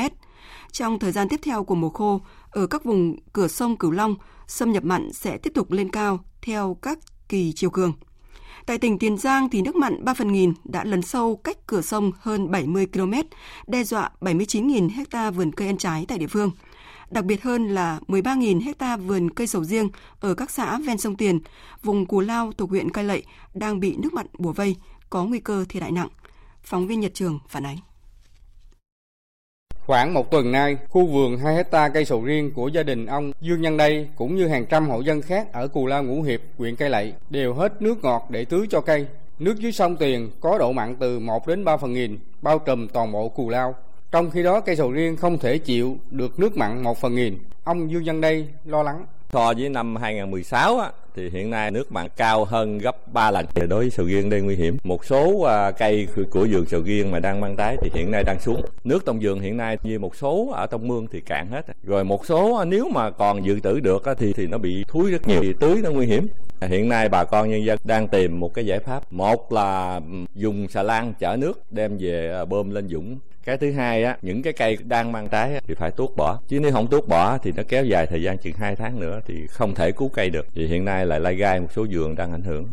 Trong thời gian tiếp theo của mùa khô, ở các vùng cửa sông Cửu Long, xâm nhập mặn sẽ tiếp tục lên cao theo các kỳ chiều cường. Tại tỉnh Tiền Giang thì nước mặn 3 phần nghìn đã lấn sâu cách cửa sông hơn 70 km, đe dọa 79.000 hecta vườn cây ăn trái tại địa phương. Đặc biệt hơn là 13.000 hecta vườn cây sầu riêng ở các xã ven sông Tiền, vùng Cù Lao thuộc huyện Cai Lậy đang bị nước mặn bùa vây, có nguy cơ thiệt hại nặng. Phóng viên Nhật Trường phản ánh. Khoảng một tuần nay, khu vườn 2 hecta cây sầu riêng của gia đình ông Dương Nhân đây cũng như hàng trăm hộ dân khác ở Cù Lao Ngũ Hiệp, huyện Cai Lậy đều hết nước ngọt để tưới cho cây. Nước dưới sông Tiền có độ mặn từ 1 đến 3 phần nghìn, bao trùm toàn bộ Cù Lao. Trong khi đó cây sầu riêng không thể chịu được nước mặn 1 phần nghìn. Ông Dương Văn đây lo lắng. So với năm 2016 á, thì hiện nay nước mặn cao hơn gấp 3 lần. Thì đối với sầu riêng đây nguy hiểm. Một số à, cây của vườn sầu riêng mà đang mang trái thì hiện nay đang xuống. Nước trong vườn hiện nay như một số ở trong mương thì cạn hết. Rồi một số à, nếu mà còn dự trữ được thì thì nó bị thúi rất nhiều. Thì tưới nó nguy hiểm hiện nay bà con nhân dân đang tìm một cái giải pháp. Một là ừ, dùng xà lan chở nước đem về à, bơm lên dũng. Cái thứ hai á, những cái cây đang mang trái thì phải tuốt bỏ. Chứ nếu không tuốt bỏ thì nó kéo dài thời gian chừng 2 tháng nữa thì không thể cứu cây được. Thì hiện nay lại lai gai một số vườn đang ảnh hưởng.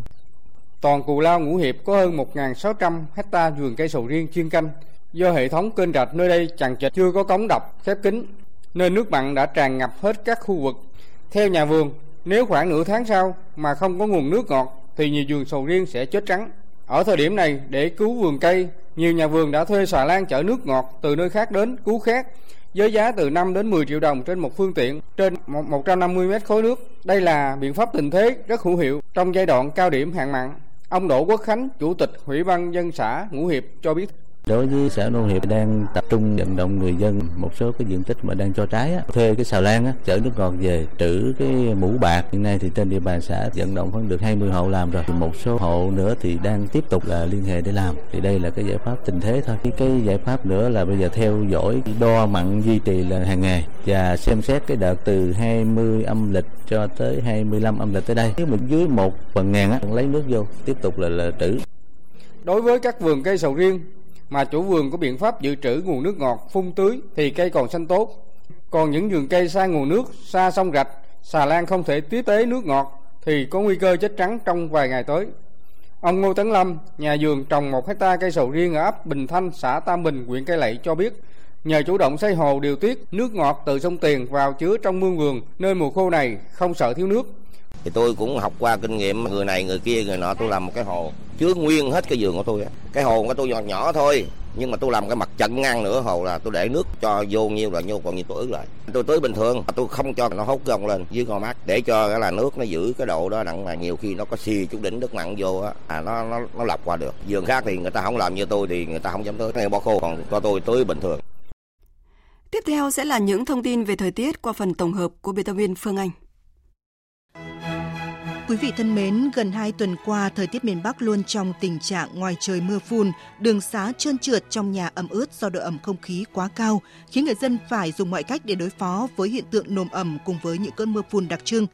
Toàn cù lao ngũ hiệp có hơn 1.600 hecta vườn cây sầu riêng chuyên canh. Do hệ thống kênh rạch nơi đây chằng chịt chưa có cống đập, khép kín, nên nước mặn đã tràn ngập hết các khu vực. Theo nhà vườn nếu khoảng nửa tháng sau mà không có nguồn nước ngọt thì nhiều vườn sầu riêng sẽ chết trắng ở thời điểm này để cứu vườn cây nhiều nhà vườn đã thuê xà lan chở nước ngọt từ nơi khác đến cứu khác với giá từ 5 đến 10 triệu đồng trên một phương tiện trên 150 mét khối nước. Đây là biện pháp tình thế rất hữu hiệu trong giai đoạn cao điểm hạn mặn. Ông Đỗ Quốc Khánh, Chủ tịch Ủy ban dân xã Ngũ Hiệp cho biết. Đối với xã nông nghiệp đang tập trung vận động người dân một số cái diện tích mà đang cho trái á, thuê cái xào lan á, chở nước ngọt về trữ cái mũ bạc. Hiện nay thì trên địa bàn xã vận động vẫn được 20 hộ làm rồi. Một số hộ nữa thì đang tiếp tục là liên hệ để làm. Thì đây là cái giải pháp tình thế thôi. Cái, cái giải pháp nữa là bây giờ theo dõi đo mặn duy trì là hàng ngày và xem xét cái đợt từ 20 âm lịch cho tới 25 âm lịch tới đây. Nếu mình dưới một phần ngàn á, lấy nước vô tiếp tục là, là trữ. Đối với các vườn cây sầu riêng mà chủ vườn có biện pháp dự trữ nguồn nước ngọt phun tưới thì cây còn xanh tốt. Còn những vườn cây xa nguồn nước, xa sông rạch, xà lan không thể tiếp tế nước ngọt thì có nguy cơ chết trắng trong vài ngày tới. Ông Ngô Tấn Lâm, nhà vườn trồng một hecta cây sầu riêng ở ấp Bình Thanh, xã Tam Bình, huyện Cây Lậy cho biết, nhờ chủ động xây hồ điều tiết nước ngọt từ sông Tiền vào chứa trong mương vườn, nơi mùa khô này không sợ thiếu nước thì tôi cũng học qua kinh nghiệm, người này, người kia, người nọ, tôi làm một cái hồ. Chứa nguyên hết cái giường của tôi cái hồ của tôi nhỏ nhỏ thôi, nhưng mà tôi làm cái mặt trận ngang nửa hồ là tôi để nước cho vô nhiêu là nhiêu còn nhiêu tôi ứ lại. Tôi tưới bình thường tôi không cho nó hút gông lên, dưới con mắt để cho cái là nước nó giữ cái độ đó đặng mà nhiều khi nó có xì chút đỉnh nước mặn vô á à nó nó nó lọc qua được. Vườn khác thì người ta không làm như tôi thì người ta không dám tưới ngay bỏ khô, còn cho tôi tưới bình thường. Tiếp theo sẽ là những thông tin về thời tiết qua phần tổng hợp của biên tập viên Phương Anh. Quý vị thân mến, gần 2 tuần qua, thời tiết miền Bắc luôn trong tình trạng ngoài trời mưa phùn, đường xá trơn trượt trong nhà ẩm ướt do độ ẩm không khí quá cao, khiến người dân phải dùng mọi cách để đối phó với hiện tượng nồm ẩm cùng với những cơn mưa phùn đặc trưng.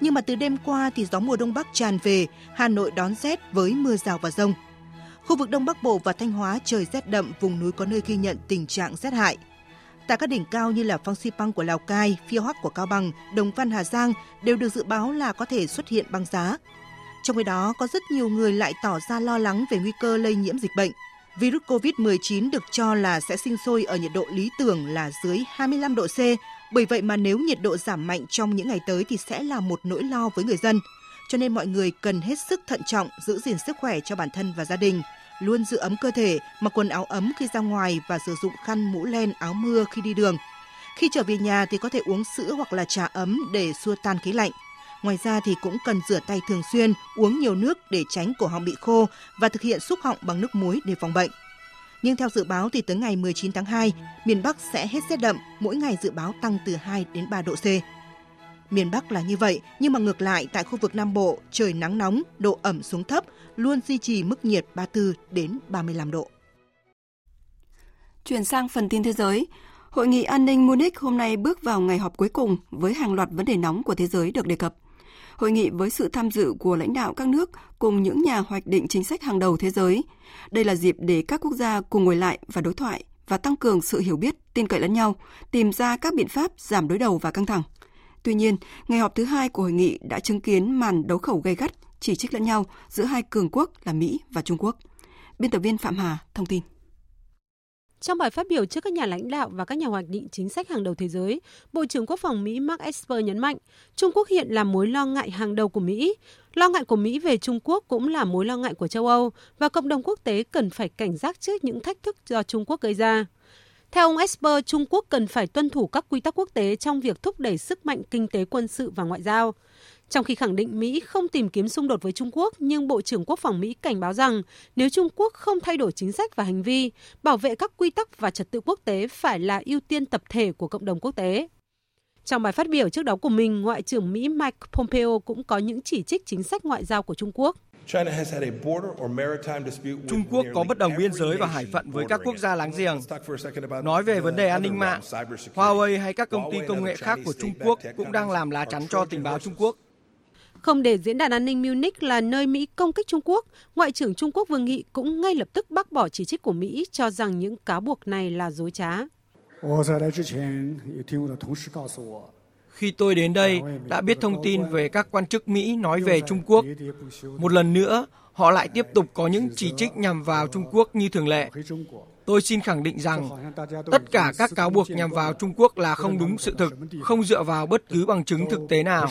Nhưng mà từ đêm qua thì gió mùa đông bắc tràn về, Hà Nội đón rét với mưa rào và rông. Khu vực Đông Bắc Bộ và Thanh Hóa trời rét đậm, vùng núi có nơi ghi nhận tình trạng rét hại. Tại các đỉnh cao như là Phang Xipang của Lào Cai, Phiêu Hoắc của Cao Bằng, Đồng Văn Hà Giang đều được dự báo là có thể xuất hiện băng giá. Trong khi đó, có rất nhiều người lại tỏ ra lo lắng về nguy cơ lây nhiễm dịch bệnh. Virus COVID-19 được cho là sẽ sinh sôi ở nhiệt độ lý tưởng là dưới 25 độ C, bởi vậy mà nếu nhiệt độ giảm mạnh trong những ngày tới thì sẽ là một nỗi lo với người dân. Cho nên mọi người cần hết sức thận trọng, giữ gìn sức khỏe cho bản thân và gia đình – luôn giữ ấm cơ thể, mặc quần áo ấm khi ra ngoài và sử dụng khăn mũ len áo mưa khi đi đường. Khi trở về nhà thì có thể uống sữa hoặc là trà ấm để xua tan khí lạnh. Ngoài ra thì cũng cần rửa tay thường xuyên, uống nhiều nước để tránh cổ họng bị khô và thực hiện xúc họng bằng nước muối để phòng bệnh. Nhưng theo dự báo thì tới ngày 19 tháng 2, miền Bắc sẽ hết rét đậm, mỗi ngày dự báo tăng từ 2 đến 3 độ C. Miền Bắc là như vậy, nhưng mà ngược lại tại khu vực Nam Bộ, trời nắng nóng, độ ẩm xuống thấp, luôn duy trì mức nhiệt 34 đến 35 độ. Chuyển sang phần tin thế giới, Hội nghị an ninh Munich hôm nay bước vào ngày họp cuối cùng với hàng loạt vấn đề nóng của thế giới được đề cập. Hội nghị với sự tham dự của lãnh đạo các nước cùng những nhà hoạch định chính sách hàng đầu thế giới. Đây là dịp để các quốc gia cùng ngồi lại và đối thoại và tăng cường sự hiểu biết, tin cậy lẫn nhau, tìm ra các biện pháp giảm đối đầu và căng thẳng. Tuy nhiên, ngày họp thứ hai của hội nghị đã chứng kiến màn đấu khẩu gay gắt, chỉ trích lẫn nhau giữa hai cường quốc là Mỹ và Trung Quốc. Biên tập viên Phạm Hà thông tin. Trong bài phát biểu trước các nhà lãnh đạo và các nhà hoạch định chính sách hàng đầu thế giới, Bộ trưởng Quốc phòng Mỹ Mark Esper nhấn mạnh, Trung Quốc hiện là mối lo ngại hàng đầu của Mỹ. Lo ngại của Mỹ về Trung Quốc cũng là mối lo ngại của châu Âu và cộng đồng quốc tế cần phải cảnh giác trước những thách thức do Trung Quốc gây ra. Theo ông Esper, Trung Quốc cần phải tuân thủ các quy tắc quốc tế trong việc thúc đẩy sức mạnh kinh tế quân sự và ngoại giao. Trong khi khẳng định Mỹ không tìm kiếm xung đột với Trung Quốc, nhưng Bộ trưởng Quốc phòng Mỹ cảnh báo rằng nếu Trung Quốc không thay đổi chính sách và hành vi, bảo vệ các quy tắc và trật tự quốc tế phải là ưu tiên tập thể của cộng đồng quốc tế. Trong bài phát biểu trước đó của mình, Ngoại trưởng Mỹ Mike Pompeo cũng có những chỉ trích chính sách ngoại giao của Trung Quốc. Trung Quốc có bất đồng biên giới và hải phận với các quốc gia láng giềng. Nói về vấn đề an ninh mạng, Huawei hay các công ty công nghệ khác của Trung Quốc cũng đang làm lá chắn cho tình báo Trung Quốc. Không để diễn đàn an ninh Munich là nơi Mỹ công kích Trung Quốc, Ngoại trưởng Trung Quốc Vương Nghị cũng ngay lập tức bác bỏ chỉ trích của Mỹ cho rằng những cáo buộc này là dối trá. Khi tôi đến đây, đã biết thông tin về các quan chức Mỹ nói về Trung Quốc. Một lần nữa, họ lại tiếp tục có những chỉ trích nhằm vào Trung Quốc như thường lệ. Tôi xin khẳng định rằng tất cả các cáo buộc nhằm vào Trung Quốc là không đúng sự thực, không dựa vào bất cứ bằng chứng thực tế nào.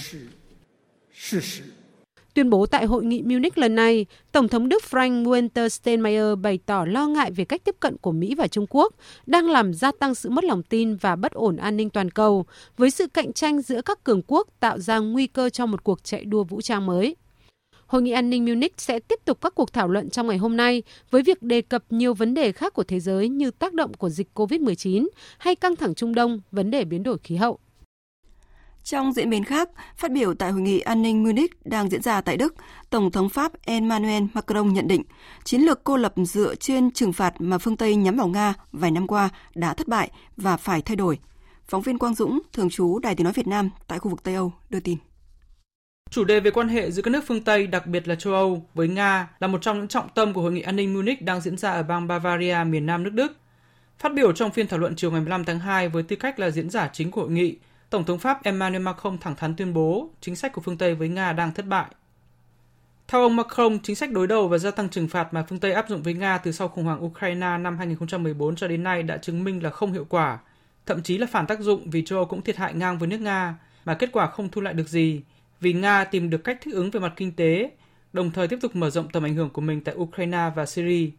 Tuyên bố tại hội nghị Munich lần này, Tổng thống Đức Frank Walter Steinmeier bày tỏ lo ngại về cách tiếp cận của Mỹ và Trung Quốc đang làm gia tăng sự mất lòng tin và bất ổn an ninh toàn cầu, với sự cạnh tranh giữa các cường quốc tạo ra nguy cơ cho một cuộc chạy đua vũ trang mới. Hội nghị an ninh Munich sẽ tiếp tục các cuộc thảo luận trong ngày hôm nay với việc đề cập nhiều vấn đề khác của thế giới như tác động của dịch COVID-19 hay căng thẳng Trung Đông, vấn đề biến đổi khí hậu. Trong diễn biến khác, phát biểu tại hội nghị an ninh Munich đang diễn ra tại Đức, Tổng thống Pháp Emmanuel Macron nhận định chiến lược cô lập dựa trên trừng phạt mà phương Tây nhắm vào Nga vài năm qua đã thất bại và phải thay đổi. Phóng viên Quang Dũng, thường trú Đài Tiếng Nói Việt Nam tại khu vực Tây Âu, đưa tin. Chủ đề về quan hệ giữa các nước phương Tây, đặc biệt là châu Âu, với Nga là một trong những trọng tâm của Hội nghị an ninh Munich đang diễn ra ở bang Bavaria, miền Nam nước Đức. Phát biểu trong phiên thảo luận chiều ngày 15 tháng 2 với tư cách là diễn giả chính của hội nghị, Tổng thống Pháp Emmanuel Macron thẳng thắn tuyên bố chính sách của phương Tây với Nga đang thất bại. Theo ông Macron, chính sách đối đầu và gia tăng trừng phạt mà phương Tây áp dụng với Nga từ sau khủng hoảng Ukraine năm 2014 cho đến nay đã chứng minh là không hiệu quả, thậm chí là phản tác dụng vì châu Âu cũng thiệt hại ngang với nước Nga mà kết quả không thu lại được gì vì Nga tìm được cách thích ứng về mặt kinh tế, đồng thời tiếp tục mở rộng tầm ảnh hưởng của mình tại Ukraine và Syria.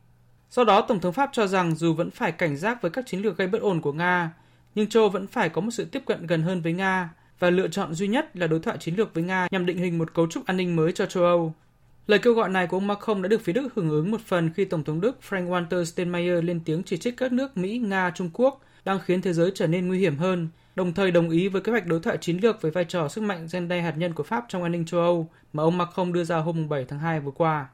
Do đó, Tổng thống Pháp cho rằng dù vẫn phải cảnh giác với các chiến lược gây bất ổn của Nga, nhưng Châu vẫn phải có một sự tiếp cận gần hơn với Nga và lựa chọn duy nhất là đối thoại chiến lược với Nga nhằm định hình một cấu trúc an ninh mới cho châu Âu. Lời kêu gọi này của ông Macron đã được phía Đức hưởng ứng một phần khi Tổng thống Đức Frank-Walter Steinmeier lên tiếng chỉ trích các nước Mỹ, Nga, Trung Quốc đang khiến thế giới trở nên nguy hiểm hơn, đồng thời đồng ý với kế hoạch đối thoại chiến lược với vai trò sức mạnh gen đe hạt nhân của Pháp trong an ninh châu Âu mà ông Macron đưa ra hôm 7 tháng 2 vừa qua.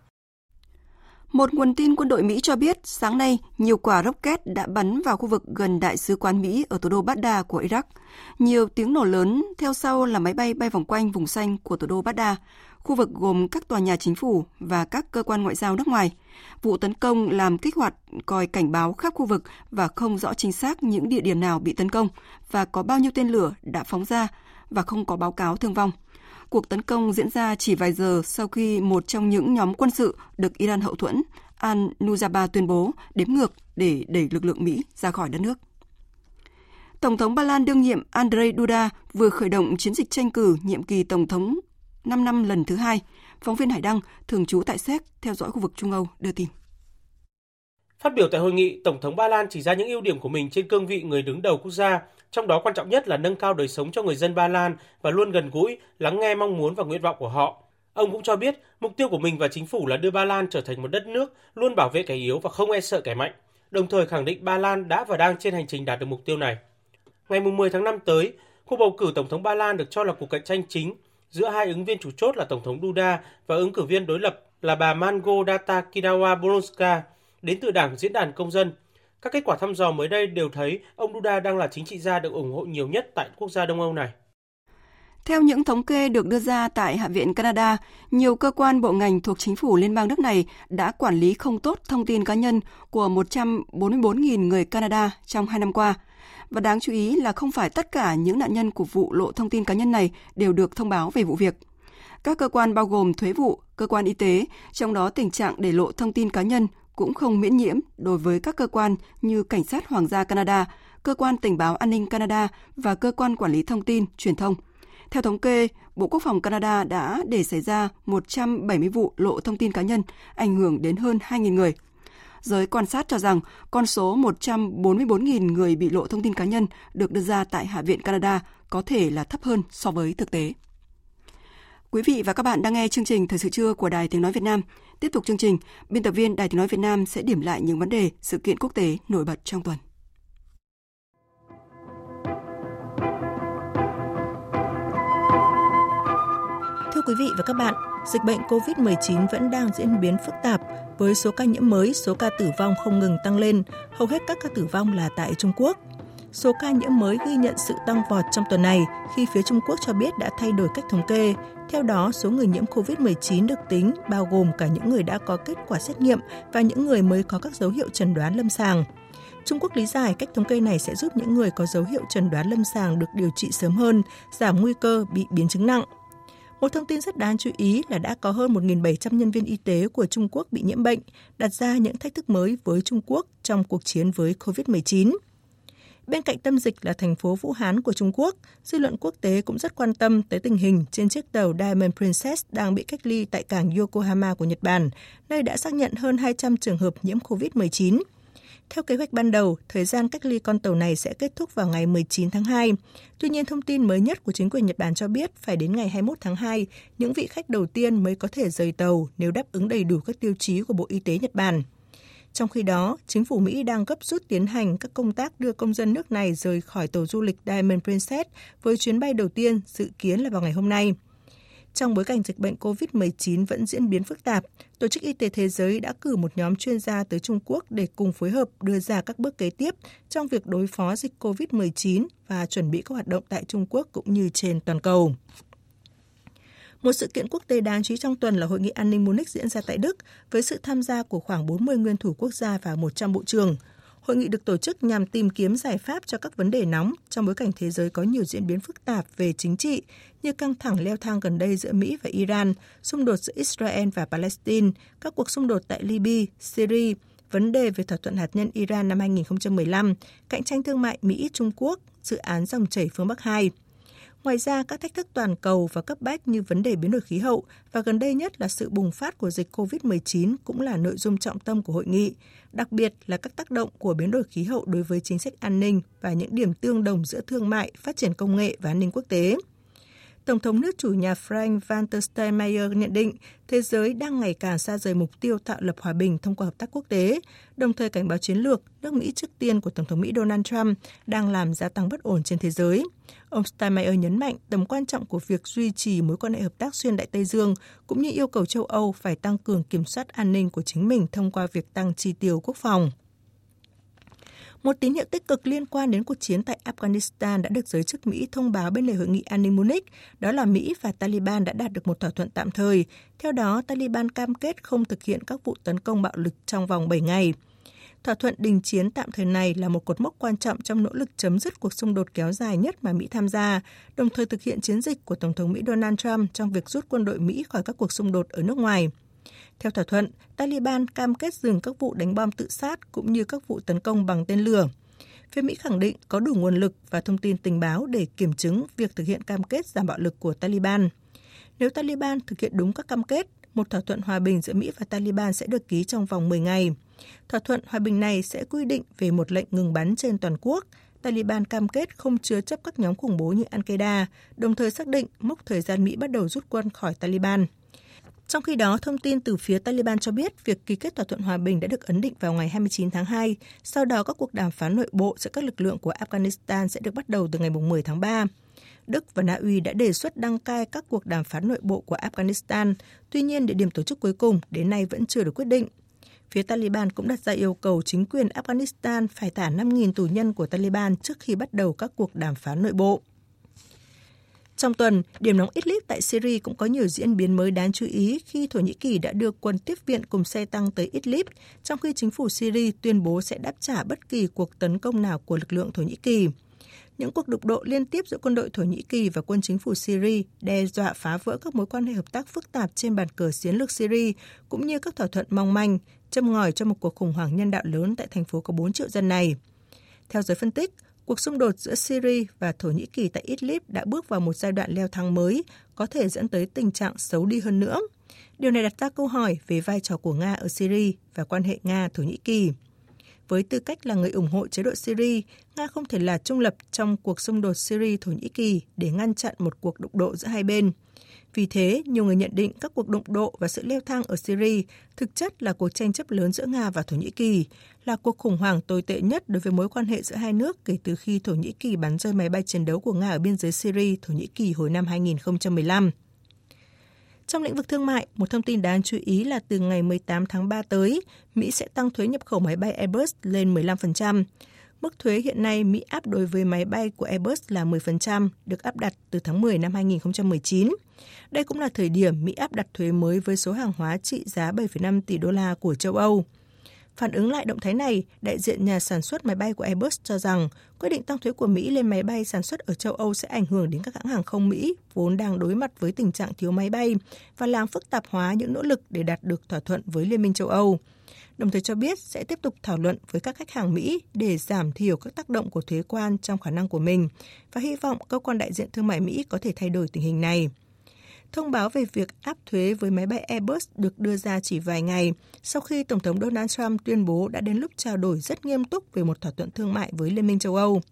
Một nguồn tin quân đội Mỹ cho biết sáng nay nhiều quả rocket đã bắn vào khu vực gần đại sứ quán Mỹ ở thủ đô Baghdad của Iraq. Nhiều tiếng nổ lớn theo sau là máy bay bay vòng quanh vùng xanh của thủ đô Baghdad, khu vực gồm các tòa nhà chính phủ và các cơ quan ngoại giao nước ngoài. Vụ tấn công làm kích hoạt còi cảnh báo khắp khu vực và không rõ chính xác những địa điểm nào bị tấn công và có bao nhiêu tên lửa đã phóng ra và không có báo cáo thương vong. Cuộc tấn công diễn ra chỉ vài giờ sau khi một trong những nhóm quân sự được Iran hậu thuẫn, Al-Nujaba tuyên bố đếm ngược để đẩy lực lượng Mỹ ra khỏi đất nước. Tổng thống Ba Lan đương nhiệm Andrzej Duda vừa khởi động chiến dịch tranh cử nhiệm kỳ Tổng thống 5 năm lần thứ hai. Phóng viên Hải Đăng, thường trú tại Séc, theo dõi khu vực Trung Âu, đưa tin. Phát biểu tại hội nghị, Tổng thống Ba Lan chỉ ra những ưu điểm của mình trên cương vị người đứng đầu quốc gia, trong đó quan trọng nhất là nâng cao đời sống cho người dân Ba Lan và luôn gần gũi, lắng nghe mong muốn và nguyện vọng của họ. Ông cũng cho biết mục tiêu của mình và chính phủ là đưa Ba Lan trở thành một đất nước luôn bảo vệ kẻ yếu và không e sợ kẻ mạnh, đồng thời khẳng định Ba Lan đã và đang trên hành trình đạt được mục tiêu này. Ngày 10 tháng 5 tới, cuộc bầu cử Tổng thống Ba Lan được cho là cuộc cạnh tranh chính giữa hai ứng viên chủ chốt là Tổng thống Duda và ứng cử viên đối lập là bà Mango Data Datakinawa Bolonska đến từ Đảng Diễn đàn Công dân. Các kết quả thăm dò mới đây đều thấy ông Duda đang là chính trị gia được ủng hộ nhiều nhất tại quốc gia Đông Âu này. Theo những thống kê được đưa ra tại Hạ viện Canada, nhiều cơ quan bộ ngành thuộc chính phủ liên bang nước này đã quản lý không tốt thông tin cá nhân của 144.000 người Canada trong hai năm qua. Và đáng chú ý là không phải tất cả những nạn nhân của vụ lộ thông tin cá nhân này đều được thông báo về vụ việc. Các cơ quan bao gồm thuế vụ, cơ quan y tế, trong đó tình trạng để lộ thông tin cá nhân cũng không miễn nhiễm đối với các cơ quan như Cảnh sát Hoàng gia Canada, Cơ quan Tình báo An ninh Canada và Cơ quan Quản lý Thông tin, Truyền thông. Theo thống kê, Bộ Quốc phòng Canada đã để xảy ra 170 vụ lộ thông tin cá nhân, ảnh hưởng đến hơn 2.000 người. Giới quan sát cho rằng con số 144.000 người bị lộ thông tin cá nhân được đưa ra tại Hạ viện Canada có thể là thấp hơn so với thực tế. Quý vị và các bạn đang nghe chương trình Thời sự trưa của Đài Tiếng Nói Việt Nam. Tiếp tục chương trình, biên tập viên Đài Tiếng Nói Việt Nam sẽ điểm lại những vấn đề, sự kiện quốc tế nổi bật trong tuần. Thưa quý vị và các bạn, dịch bệnh COVID-19 vẫn đang diễn biến phức tạp với số ca nhiễm mới, số ca tử vong không ngừng tăng lên, hầu hết các ca tử vong là tại Trung Quốc. Số ca nhiễm mới ghi nhận sự tăng vọt trong tuần này khi phía Trung Quốc cho biết đã thay đổi cách thống kê. Theo đó, số người nhiễm COVID-19 được tính bao gồm cả những người đã có kết quả xét nghiệm và những người mới có các dấu hiệu chẩn đoán lâm sàng. Trung Quốc lý giải cách thống kê này sẽ giúp những người có dấu hiệu chẩn đoán lâm sàng được điều trị sớm hơn, giảm nguy cơ bị biến chứng nặng. Một thông tin rất đáng chú ý là đã có hơn 1.700 nhân viên y tế của Trung Quốc bị nhiễm bệnh, đặt ra những thách thức mới với Trung Quốc trong cuộc chiến với COVID-19. Bên cạnh tâm dịch là thành phố Vũ Hán của Trung Quốc, dư luận quốc tế cũng rất quan tâm tới tình hình trên chiếc tàu Diamond Princess đang bị cách ly tại cảng Yokohama của Nhật Bản, nơi đã xác nhận hơn 200 trường hợp nhiễm COVID-19. Theo kế hoạch ban đầu, thời gian cách ly con tàu này sẽ kết thúc vào ngày 19 tháng 2. Tuy nhiên, thông tin mới nhất của chính quyền Nhật Bản cho biết phải đến ngày 21 tháng 2, những vị khách đầu tiên mới có thể rời tàu nếu đáp ứng đầy đủ các tiêu chí của Bộ Y tế Nhật Bản. Trong khi đó, chính phủ Mỹ đang gấp rút tiến hành các công tác đưa công dân nước này rời khỏi tàu du lịch Diamond Princess với chuyến bay đầu tiên dự kiến là vào ngày hôm nay. Trong bối cảnh dịch bệnh COVID-19 vẫn diễn biến phức tạp, Tổ chức Y tế Thế giới đã cử một nhóm chuyên gia tới Trung Quốc để cùng phối hợp đưa ra các bước kế tiếp trong việc đối phó dịch COVID-19 và chuẩn bị các hoạt động tại Trung Quốc cũng như trên toàn cầu. Một sự kiện quốc tế đáng chú ý trong tuần là Hội nghị an ninh Munich diễn ra tại Đức với sự tham gia của khoảng 40 nguyên thủ quốc gia và 100 bộ trưởng. Hội nghị được tổ chức nhằm tìm kiếm giải pháp cho các vấn đề nóng trong bối cảnh thế giới có nhiều diễn biến phức tạp về chính trị như căng thẳng leo thang gần đây giữa Mỹ và Iran, xung đột giữa Israel và Palestine, các cuộc xung đột tại Libya, Syria, vấn đề về thỏa thuận hạt nhân Iran năm 2015, cạnh tranh thương mại Mỹ-Trung Quốc, dự án dòng chảy phương Bắc 2. Ngoài ra, các thách thức toàn cầu và cấp bách như vấn đề biến đổi khí hậu và gần đây nhất là sự bùng phát của dịch COVID-19 cũng là nội dung trọng tâm của hội nghị, đặc biệt là các tác động của biến đổi khí hậu đối với chính sách an ninh và những điểm tương đồng giữa thương mại, phát triển công nghệ và an ninh quốc tế. Tổng thống nước chủ nhà Frank Walter Steinmeier nhận định thế giới đang ngày càng xa rời mục tiêu tạo lập hòa bình thông qua hợp tác quốc tế, đồng thời cảnh báo chiến lược nước Mỹ trước tiên của Tổng thống Mỹ Donald Trump đang làm gia tăng bất ổn trên thế giới. Ông Steinmeier nhấn mạnh tầm quan trọng của việc duy trì mối quan hệ hợp tác xuyên Đại Tây Dương, cũng như yêu cầu châu Âu phải tăng cường kiểm soát an ninh của chính mình thông qua việc tăng chi tiêu quốc phòng. Một tín hiệu tích cực liên quan đến cuộc chiến tại Afghanistan đã được giới chức Mỹ thông báo bên lề hội nghị an ninh Munich, đó là Mỹ và Taliban đã đạt được một thỏa thuận tạm thời. Theo đó, Taliban cam kết không thực hiện các vụ tấn công bạo lực trong vòng 7 ngày. Thỏa thuận đình chiến tạm thời này là một cột mốc quan trọng trong nỗ lực chấm dứt cuộc xung đột kéo dài nhất mà Mỹ tham gia, đồng thời thực hiện chiến dịch của Tổng thống Mỹ Donald Trump trong việc rút quân đội Mỹ khỏi các cuộc xung đột ở nước ngoài. Theo thỏa thuận, Taliban cam kết dừng các vụ đánh bom tự sát cũng như các vụ tấn công bằng tên lửa. Phía Mỹ khẳng định có đủ nguồn lực và thông tin tình báo để kiểm chứng việc thực hiện cam kết giảm bạo lực của Taliban. Nếu Taliban thực hiện đúng các cam kết, một thỏa thuận hòa bình giữa Mỹ và Taliban sẽ được ký trong vòng 10 ngày. Thỏa thuận hòa bình này sẽ quy định về một lệnh ngừng bắn trên toàn quốc. Taliban cam kết không chứa chấp các nhóm khủng bố như Al-Qaeda, đồng thời xác định mốc thời gian Mỹ bắt đầu rút quân khỏi Taliban. Trong khi đó, thông tin từ phía Taliban cho biết việc ký kết thỏa thuận hòa bình đã được ấn định vào ngày 29 tháng 2. Sau đó, các cuộc đàm phán nội bộ giữa các lực lượng của Afghanistan sẽ được bắt đầu từ ngày 10 tháng 3. Đức và Na Uy đã đề xuất đăng cai các cuộc đàm phán nội bộ của Afghanistan, tuy nhiên địa điểm tổ chức cuối cùng đến nay vẫn chưa được quyết định. Phía Taliban cũng đặt ra yêu cầu chính quyền Afghanistan phải thả 5.000 tù nhân của Taliban trước khi bắt đầu các cuộc đàm phán nội bộ. Trong tuần, điểm nóng Idlib tại Syria cũng có nhiều diễn biến mới đáng chú ý khi Thổ Nhĩ Kỳ đã đưa quân tiếp viện cùng xe tăng tới Idlib, trong khi chính phủ Syria tuyên bố sẽ đáp trả bất kỳ cuộc tấn công nào của lực lượng Thổ Nhĩ Kỳ. Những cuộc đụng độ liên tiếp giữa quân đội Thổ Nhĩ Kỳ và quân chính phủ Syria đe dọa phá vỡ các mối quan hệ hợp tác phức tạp trên bàn cờ chiến lược Syria, cũng như các thỏa thuận mong manh, châm ngòi cho một cuộc khủng hoảng nhân đạo lớn tại thành phố có 4 triệu dân này. Theo giới phân tích, Cuộc xung đột giữa Syria và Thổ Nhĩ Kỳ tại Idlib đã bước vào một giai đoạn leo thang mới, có thể dẫn tới tình trạng xấu đi hơn nữa. Điều này đặt ra câu hỏi về vai trò của Nga ở Syria và quan hệ Nga-Thổ Nhĩ Kỳ. Với tư cách là người ủng hộ chế độ Syria, Nga không thể là trung lập trong cuộc xung đột Syria-Thổ Nhĩ Kỳ để ngăn chặn một cuộc đụng độ giữa hai bên. Vì thế, nhiều người nhận định các cuộc đụng độ và sự leo thang ở Syria thực chất là cuộc tranh chấp lớn giữa Nga và Thổ Nhĩ Kỳ, là cuộc khủng hoảng tồi tệ nhất đối với mối quan hệ giữa hai nước kể từ khi Thổ Nhĩ Kỳ bắn rơi máy bay chiến đấu của Nga ở biên giới Syria, Thổ Nhĩ Kỳ hồi năm 2015. Trong lĩnh vực thương mại, một thông tin đáng chú ý là từ ngày 18 tháng 3 tới, Mỹ sẽ tăng thuế nhập khẩu máy bay Airbus lên 15%. Mức thuế hiện nay Mỹ áp đối với máy bay của Airbus là 10%, được áp đặt từ tháng 10 năm 2019. Đây cũng là thời điểm Mỹ áp đặt thuế mới với số hàng hóa trị giá 7,5 tỷ đô la của châu Âu. Phản ứng lại động thái này, đại diện nhà sản xuất máy bay của Airbus cho rằng quyết định tăng thuế của Mỹ lên máy bay sản xuất ở châu Âu sẽ ảnh hưởng đến các hãng hàng không Mỹ vốn đang đối mặt với tình trạng thiếu máy bay và làm phức tạp hóa những nỗ lực để đạt được thỏa thuận với Liên minh châu Âu đồng thời cho biết sẽ tiếp tục thảo luận với các khách hàng Mỹ để giảm thiểu các tác động của thuế quan trong khả năng của mình và hy vọng cơ quan đại diện thương mại Mỹ có thể thay đổi tình hình này. Thông báo về việc áp thuế với máy bay Airbus được đưa ra chỉ vài ngày sau khi Tổng thống Donald Trump tuyên bố đã đến lúc trao đổi rất nghiêm túc về một thỏa thuận thương mại với Liên minh châu Âu.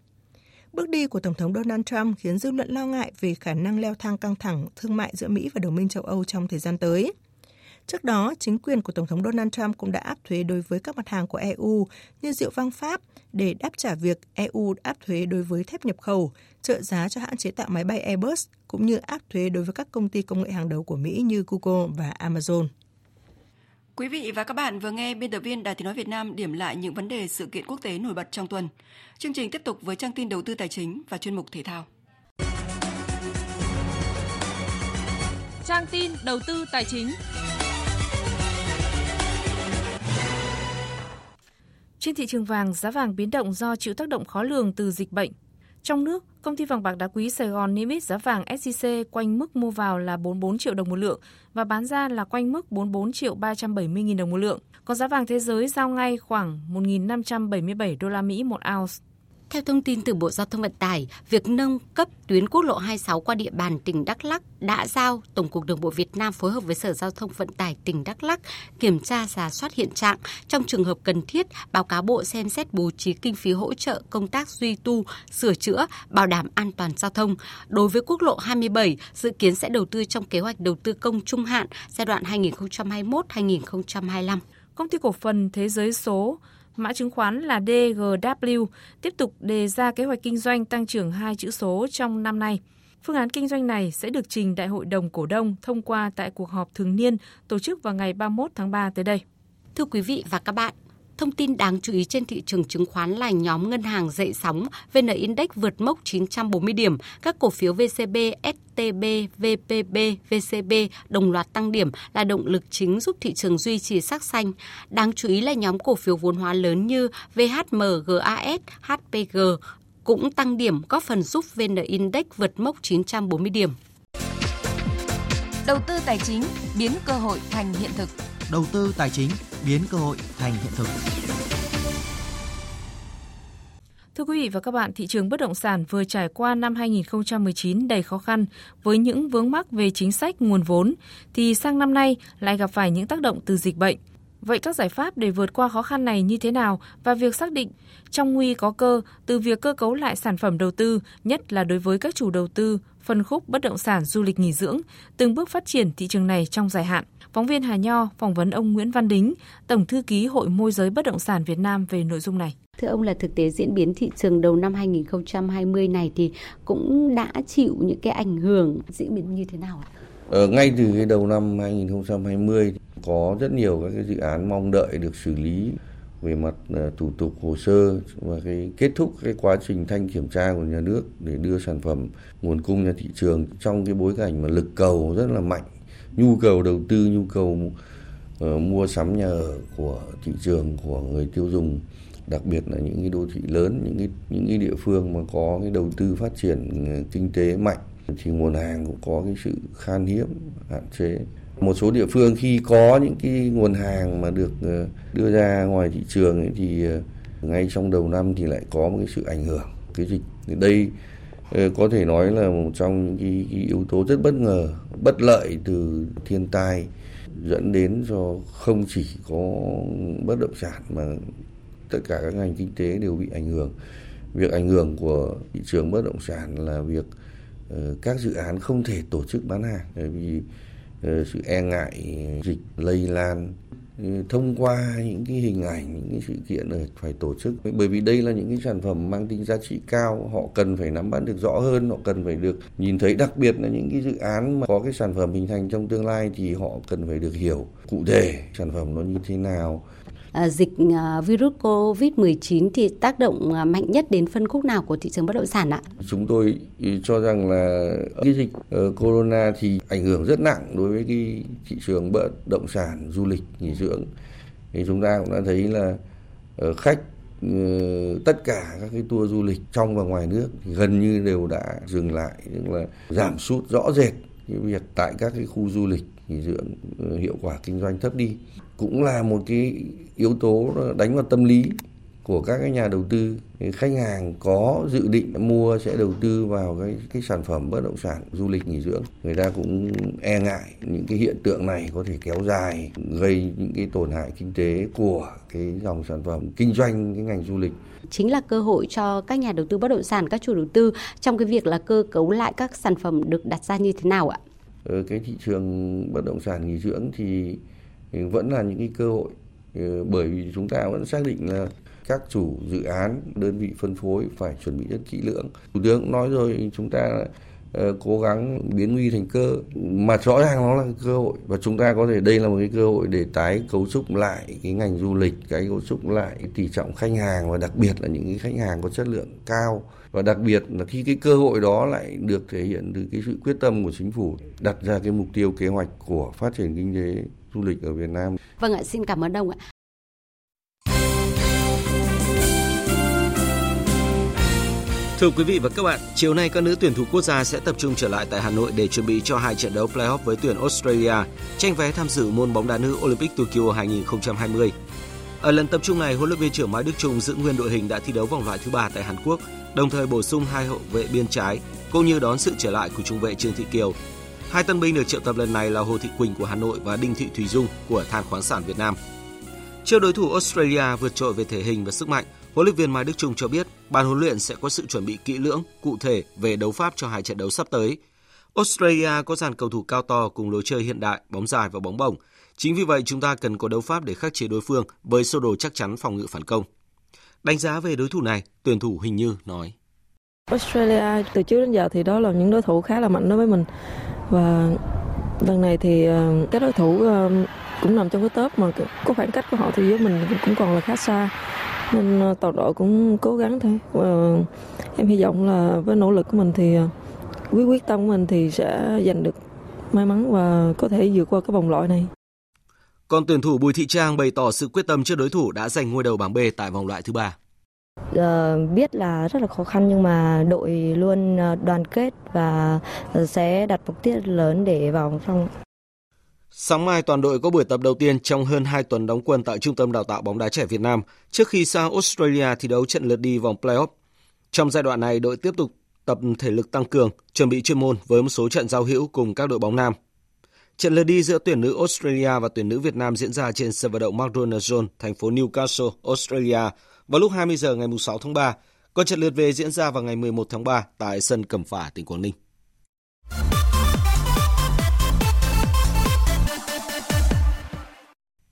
Bước đi của Tổng thống Donald Trump khiến dư luận lo ngại về khả năng leo thang căng thẳng thương mại giữa Mỹ và đồng minh châu Âu trong thời gian tới. Trước đó, chính quyền của Tổng thống Donald Trump cũng đã áp thuế đối với các mặt hàng của EU như rượu vang Pháp để đáp trả việc EU áp thuế đối với thép nhập khẩu, trợ giá cho hãng chế tạo máy bay Airbus, cũng như áp thuế đối với các công ty công nghệ hàng đầu của Mỹ như Google và Amazon. Quý vị và các bạn vừa nghe biên tập viên Đài Tiếng Nói Việt Nam điểm lại những vấn đề sự kiện quốc tế nổi bật trong tuần. Chương trình tiếp tục với trang tin đầu tư tài chính và chuyên mục thể thao. Trang tin đầu tư tài chính. Trên thị trường vàng, giá vàng biến động do chịu tác động khó lường từ dịch bệnh. Trong nước, công ty vàng bạc đá quý Sài Gòn niêm yết giá vàng SJC quanh mức mua vào là 44 triệu đồng một lượng và bán ra là quanh mức 44 triệu 370 nghìn đồng một lượng. Còn giá vàng thế giới giao ngay khoảng 1.577 đô la Mỹ một ounce. Theo thông tin từ Bộ Giao thông Vận tải, việc nâng cấp tuyến quốc lộ 26 qua địa bàn tỉnh Đắk Lắk đã giao Tổng cục Đường bộ Việt Nam phối hợp với Sở Giao thông Vận tải tỉnh Đắk Lắk kiểm tra giả soát hiện trạng. Trong trường hợp cần thiết, báo cáo Bộ xem xét bố trí kinh phí hỗ trợ công tác duy tu, sửa chữa, bảo đảm an toàn giao thông. Đối với quốc lộ 27, dự kiến sẽ đầu tư trong kế hoạch đầu tư công trung hạn giai đoạn 2021-2025. Công ty cổ phần Thế giới số mã chứng khoán là DGW tiếp tục đề ra kế hoạch kinh doanh tăng trưởng hai chữ số trong năm nay. Phương án kinh doanh này sẽ được trình Đại hội đồng cổ đông thông qua tại cuộc họp thường niên tổ chức vào ngày 31 tháng 3 tới đây. Thưa quý vị và các bạn, Thông tin đáng chú ý trên thị trường chứng khoán là nhóm ngân hàng dậy sóng, VN Index vượt mốc 940 điểm, các cổ phiếu VCB, STB, VPB, VCB đồng loạt tăng điểm là động lực chính giúp thị trường duy trì sắc xanh. Đáng chú ý là nhóm cổ phiếu vốn hóa lớn như VHM, GAS, HPG cũng tăng điểm góp phần giúp VN Index vượt mốc 940 điểm. Đầu tư tài chính biến cơ hội thành hiện thực. Đầu tư tài chính biến cơ hội thành hiện thực. Thưa quý vị và các bạn, thị trường bất động sản vừa trải qua năm 2019 đầy khó khăn với những vướng mắc về chính sách nguồn vốn, thì sang năm nay lại gặp phải những tác động từ dịch bệnh. Vậy các giải pháp để vượt qua khó khăn này như thế nào và việc xác định trong nguy có cơ từ việc cơ cấu lại sản phẩm đầu tư, nhất là đối với các chủ đầu tư, phân khúc bất động sản du lịch nghỉ dưỡng, từng bước phát triển thị trường này trong dài hạn. Phóng viên Hà Nho phỏng vấn ông Nguyễn Văn Đính, Tổng thư ký Hội môi giới bất động sản Việt Nam về nội dung này. Thưa ông là thực tế diễn biến thị trường đầu năm 2020 này thì cũng đã chịu những cái ảnh hưởng diễn biến như thế nào ạ? Ờ, ngay từ cái đầu năm 2020 có rất nhiều các cái dự án mong đợi được xử lý về mặt ờ, thủ tục hồ sơ và cái kết thúc cái quá trình thanh kiểm tra của nhà nước để đưa sản phẩm nguồn cung ra thị trường. Trong cái bối cảnh mà lực cầu rất là mạnh nhu cầu đầu tư nhu cầu uh, mua sắm nhà ở của thị trường của người tiêu dùng đặc biệt là những cái đô thị lớn những cái những cái địa phương mà có cái đầu tư phát triển ờ, kinh tế mạnh thì nguồn hàng cũng có cái sự khan hiếm hạn chế một số địa phương khi có những cái nguồn hàng mà được ờ, đưa ra ngoài thị trường ấy thì ờ, ngay trong đầu năm thì lại có một cái sự ảnh hưởng cái dịch. Thì đây ờ, có thể nói là một trong những cái, cái yếu tố rất bất ngờ bất lợi từ thiên tai dẫn đến cho không chỉ có bất động sản mà tất cả các ngành kinh tế đều bị ảnh hưởng. Việc ảnh hưởng của thị trường bất động sản là việc các dự án không thể tổ chức bán hàng. Bởi vì Ờ, sự e ngại, dịch lây lan ừ, thông qua những cái hình ảnh, những cái sự kiện này phải tổ chức. Bởi vì đây là những cái sản phẩm mang tính giá trị cao, họ cần phải nắm bắt được rõ hơn, họ cần phải được nhìn thấy đặc biệt là những cái dự án mà có cái sản phẩm hình thành trong tương lai thì họ cần phải được hiểu cụ thể sản phẩm nó như thế nào. À, dịch à, virus COVID-19 thì tác động à, mạnh nhất đến phân khúc nào của thị trường bất động sản ạ? Chúng tôi ừ, cho rằng là cái dịch ờ, corona thì ảnh hưởng rất nặng đối với cái thị trường bất động sản, du lịch, nghỉ dưỡng. Thì chúng ta cũng đã thấy là ờ, khách ừ, tất cả các cái tour du lịch trong và ngoài nước thì gần như đều đã dừng lại, tức là giảm sút rõ rệt cái việc tại các cái khu du lịch nghỉ dưỡng ừ, hiệu quả kinh doanh thấp đi cũng là một cái yếu tố đánh vào tâm lý của các cái nhà đầu tư. Khách hàng có dự định mua sẽ đầu tư vào cái cái sản phẩm bất động sản du lịch nghỉ dưỡng. Người ta cũng e ngại những cái hiện tượng này có thể kéo dài gây những cái tổn hại kinh tế của cái dòng sản phẩm kinh doanh cái ngành du lịch. Chính là cơ hội cho các nhà đầu tư bất động sản các chủ đầu tư trong cái việc là cơ cấu lại các sản phẩm được đặt ra như thế nào ạ? Ở cái thị trường bất động sản nghỉ dưỡng thì vẫn là những cái cơ hội ờ, bởi vì chúng ta vẫn xác định là các chủ dự án, đơn vị phân phối phải chuẩn bị rất kỹ lưỡng. Thủ tướng cũng nói rồi, chúng ta ờ, cố gắng biến nguy thành cơ. Mà rõ ràng nó là cơ hội và chúng ta có thể, đây là một cái cơ hội để tái cấu trúc lại cái ngành du lịch cái cấu trúc lại tỷ trọng khách hàng và đặc biệt là những cái khách hàng có chất lượng cao. Và đặc biệt là khi cái cơ hội đó lại được thể hiện từ cái sự quyết tâm của chính phủ, đặt ra cái mục tiêu kế hoạch của phát triển kinh tế du lịch ở Việt Nam. Vâng ạ, xin cảm ơn ông ạ. Thưa quý vị và các bạn, chiều nay các nữ tuyển thủ quốc gia sẽ tập trung trở lại tại Hà Nội để chuẩn bị cho hai trận đấu playoff với tuyển Australia, tranh vé tham dự môn bóng đá nữ Olympic Tokyo 2020. Ở lần tập trung này, huấn luyện viên trưởng Mai Đức Chung giữ nguyên đội hình đã thi đấu vòng loại thứ ba tại Hàn Quốc, đồng thời bổ sung hai hậu vệ biên trái cũng như đón sự trở lại của trung vệ Trương Thị Kiều. Hai tân binh được triệu tập lần này là Hồ Thị Quỳnh của Hà Nội và Đinh Thị Thùy Dung của Than khoáng sản Việt Nam. Trước đối thủ Australia vượt trội về thể hình và sức mạnh, huấn luyện viên Mai Đức trung cho biết ban huấn luyện sẽ có sự chuẩn bị kỹ lưỡng, cụ thể về đấu pháp cho hai trận đấu sắp tới. Australia có dàn cầu thủ cao to cùng lối chơi hiện đại, bóng dài và bóng bổng. Chính vì vậy chúng ta cần có đấu pháp để khắc chế đối phương với sơ đồ chắc chắn phòng ngự phản công. Đánh giá về đối thủ này, tuyển thủ Hình Như nói. Australia từ trước đến giờ thì đó là những đối thủ khá là mạnh đối với mình và lần này thì ờ, các đối thủ ờ, cũng nằm trong cái top mà có khoảng cách của họ thì với mình cũng còn là khá xa nên ờ, toàn đội cũng cố gắng thôi và em hy vọng là với nỗ lực của mình thì quyết quyết tâm của mình thì sẽ giành được may mắn và có thể vượt qua cái vòng loại này. Còn tuyển thủ Bùi Thị Trang bày tỏ sự quyết tâm trước đối thủ đã giành ngôi đầu bảng B tại vòng loại thứ ba. Giờ biết là rất là khó khăn nhưng mà đội luôn ờ, đoàn kết và ờ, sẽ đặt mục tiêu lớn để vào vòng trong. Sáng mai toàn đội có buổi tập đầu tiên trong hơn 2 tuần đóng quân tại Trung tâm Đào tạo bóng đá trẻ Việt Nam trước khi sang Australia thi đấu trận lượt đi vòng playoff. Trong giai đoạn này, đội tiếp tục tập thể lực tăng cường, chuẩn bị chuyên môn với một số trận giao hữu cùng các đội bóng nam. Trận lượt đi giữa tuyển nữ Australia và tuyển nữ Việt Nam diễn ra trên sân vận động McDonald Jones, thành phố Newcastle, Australia vào lúc 20 giờ ngày 6 tháng 3. Còn trận lượt về diễn ra vào ngày 11 tháng 3 tại sân Cẩm Phả, tỉnh Quảng Ninh.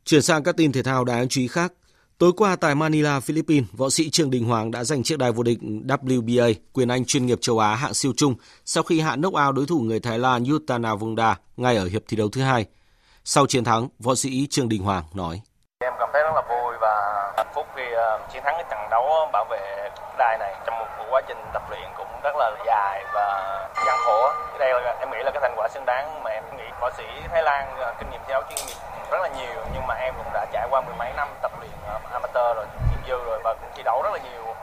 Chuyển sang các tin thể thao đáng chú ý khác. Tối qua tại Manila, Philippines, võ sĩ Trương Đình Hoàng đã giành chiếc đài vô địch WBA quyền Anh chuyên nghiệp châu Á hạng siêu trung sau khi hạ knock out đối thủ người Thái Lan Yutana Vongda ngay ở hiệp thi đấu thứ hai. Sau chiến thắng, võ sĩ Trương Đình Hoàng nói: Em cảm thấy rất là vui và hạnh phúc khi ờ, chiến thắng cái trận đấu bảo vệ đài này trong một quá trình tập luyện cũng rất là dài và gian khổ. Đây là, em nghĩ là cái thành quả xứng đáng mà em nghĩ võ sĩ Thái Lan ờ, kinh nghiệm thi đấu chuyên nghiệp rất là nhiều nhưng mà em cũng đã trải qua mười mấy năm tập luyện ờ, amateur rồi nghiệp dư rồi và cũng thi đấu rất là nhiều.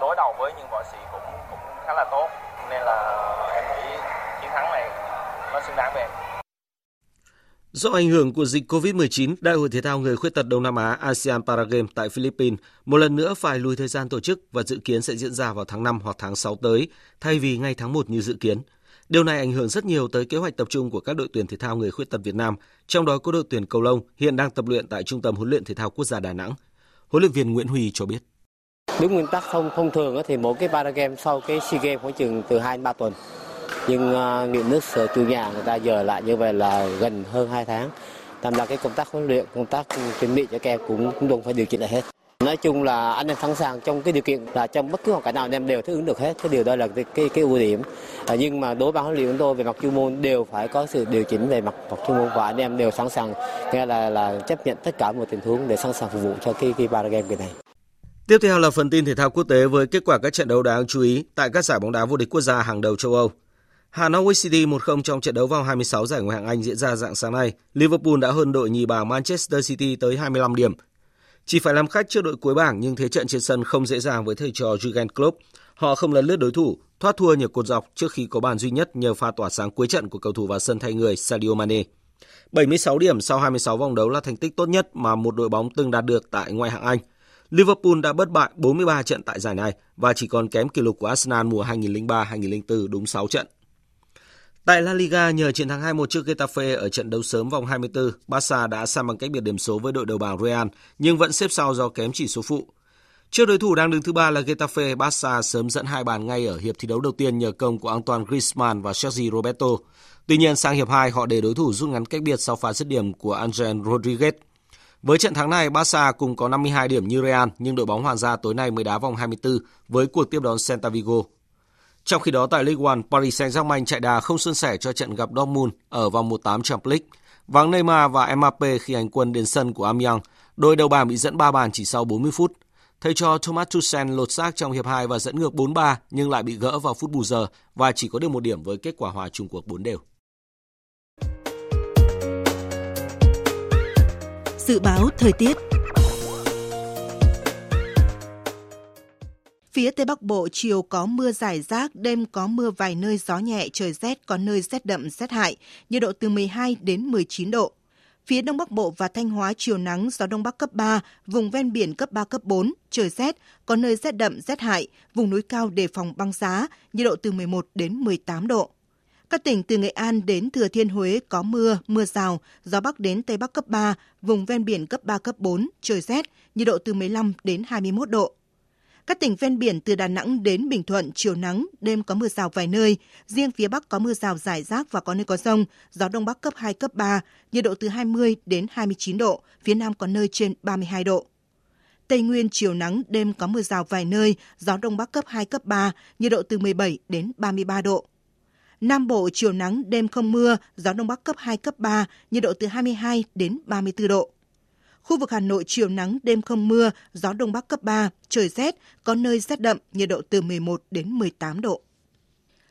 Đối đầu với những võ sĩ cũng cũng khá là tốt. Nên là em nghĩ chiến thắng này nó xứng đáng với em. Do ảnh hưởng của dịch COVID-19, Đại hội Thể thao Người Khuyết tật Đông Nam Á ASEAN Paragames tại Philippines một lần nữa phải lùi thời gian tổ chức và dự kiến sẽ diễn ra vào tháng 5 hoặc tháng 6 tới, thay vì ngay tháng 1 như dự kiến. Điều này ảnh hưởng rất nhiều tới kế hoạch tập trung của các đội tuyển thể thao người khuyết tật Việt Nam, trong đó có đội tuyển cầu lông hiện đang tập luyện tại Trung tâm huấn luyện thể thao quốc gia Đà Nẵng. Huấn luyện viên Nguyễn Huy cho biết. Đúng nguyên tắc thông thông thường thì mỗi cái Paragame sau cái SEA Games khoảng chừng từ 2 đến 3 tuần. Nhưng à, uh, điện nước sở chủ nhà người ta giờ lại như vậy là gần hơn 2 tháng. làm ra cái công tác huấn luyện, công tác chuẩn bị cho các em cũng cũng đồng phải điều chỉnh lại hết. Nói chung là anh em sẵn sàng trong cái điều kiện là trong bất cứ hoàn cảnh nào anh em đều thích ứng được hết. Cái điều đó là cái cái, cái ưu điểm. À, nhưng mà đối với huấn luyện chúng tôi về mặt chuyên môn đều phải có sự điều chỉnh về mặt, mặt chuyên môn và anh em đều sẵn sàng nghe là là chấp nhận tất cả một tình huống để sẵn sàng phục vụ cho cái cái Paragame kỳ này. Tiếp theo là phần tin thể thao quốc tế với kết quả các trận đấu đáng chú ý tại các giải bóng đá vô địch quốc gia hàng đầu châu Âu. Hà Norwich City 1-0 trong trận đấu vào 26 giải Ngoại hạng Anh diễn ra dạng sáng nay. Liverpool đã hơn đội nhì bảng Manchester City tới 25 điểm chỉ phải làm khách trước đội cuối bảng nhưng thế trận trên sân không dễ dàng với thầy trò Jurgen Klopp. Họ không lấn lướt đối thủ, thoát thua nhờ cột dọc trước khi có bàn duy nhất nhờ pha tỏa sáng cuối trận của cầu thủ vào sân thay người Sadio Mane. 76 điểm sau 26 vòng đấu là thành tích tốt nhất mà một đội bóng từng đạt được tại ngoại hạng Anh. Liverpool đã bất bại 43 trận tại giải này và chỉ còn kém kỷ lục của Arsenal mùa 2003-2004 đúng 6 trận. Tại La Liga, nhờ chiến thắng 2-1 trước Getafe ở trận đấu sớm vòng 24, Barca đã sang bằng cách biệt điểm số với đội đầu bảng Real, nhưng vẫn xếp sau do kém chỉ số phụ. Trước đối thủ đang đứng thứ ba là Getafe, Barca sớm dẫn hai bàn ngay ở hiệp thi đấu đầu tiên nhờ công của Antoine Griezmann và Sergio Roberto. Tuy nhiên, sang hiệp 2, họ để đối thủ rút ngắn cách biệt sau pha dứt điểm của Angel Rodriguez. Với trận thắng này, Barca cùng có 52 điểm như Real, nhưng đội bóng Hoàng gia tối nay mới đá vòng 24 với cuộc tiếp đón Celta Vigo trong khi đó tại League One, Paris Saint-Germain chạy đà không xuân sẻ cho trận gặp Dortmund ở vòng 1/8 Champions League. Vắng Neymar và Mbappe khi hành quân đến sân của Amiens, đôi đầu bảng bị dẫn 3 bàn chỉ sau 40 phút. Thầy cho Thomas Tuchel lột xác trong hiệp 2 và dẫn ngược 4-3 nhưng lại bị gỡ vào phút bù giờ và chỉ có được một điểm với kết quả hòa chung cuộc 4 đều. Dự báo thời tiết Phía Tây Bắc Bộ chiều có mưa rải rác, đêm có mưa vài nơi gió nhẹ, trời rét, có nơi rét đậm rét hại, nhiệt độ từ 12 đến 19 độ. Phía Đông Bắc Bộ và Thanh Hóa chiều nắng, gió Đông Bắc cấp 3, vùng ven biển cấp 3, cấp 4, trời rét, có nơi rét đậm, rét hại, vùng núi cao đề phòng băng giá, nhiệt độ từ 11 đến 18 độ. Các tỉnh từ Nghệ An đến Thừa Thiên Huế có mưa, mưa rào, gió Bắc đến Tây Bắc cấp 3, vùng ven biển cấp 3, cấp 4, trời rét, nhiệt độ từ 15 đến 21 độ. Các tỉnh ven biển từ Đà Nẵng đến Bình Thuận chiều nắng, đêm có mưa rào vài nơi, riêng phía Bắc có mưa rào rải rác và có nơi có rông, gió Đông Bắc cấp 2, cấp 3, nhiệt độ từ 20 đến 29 độ, phía Nam có nơi trên 32 độ. Tây Nguyên chiều nắng, đêm có mưa rào vài nơi, gió Đông Bắc cấp 2, cấp 3, nhiệt độ từ 17 đến 33 độ. Nam Bộ chiều nắng, đêm không mưa, gió Đông Bắc cấp 2, cấp 3, nhiệt độ từ 22 đến 34 độ. Khu vực Hà Nội chiều nắng, đêm không mưa, gió Đông Bắc cấp 3, trời rét, có nơi rét đậm, nhiệt độ từ 11 đến 18 độ.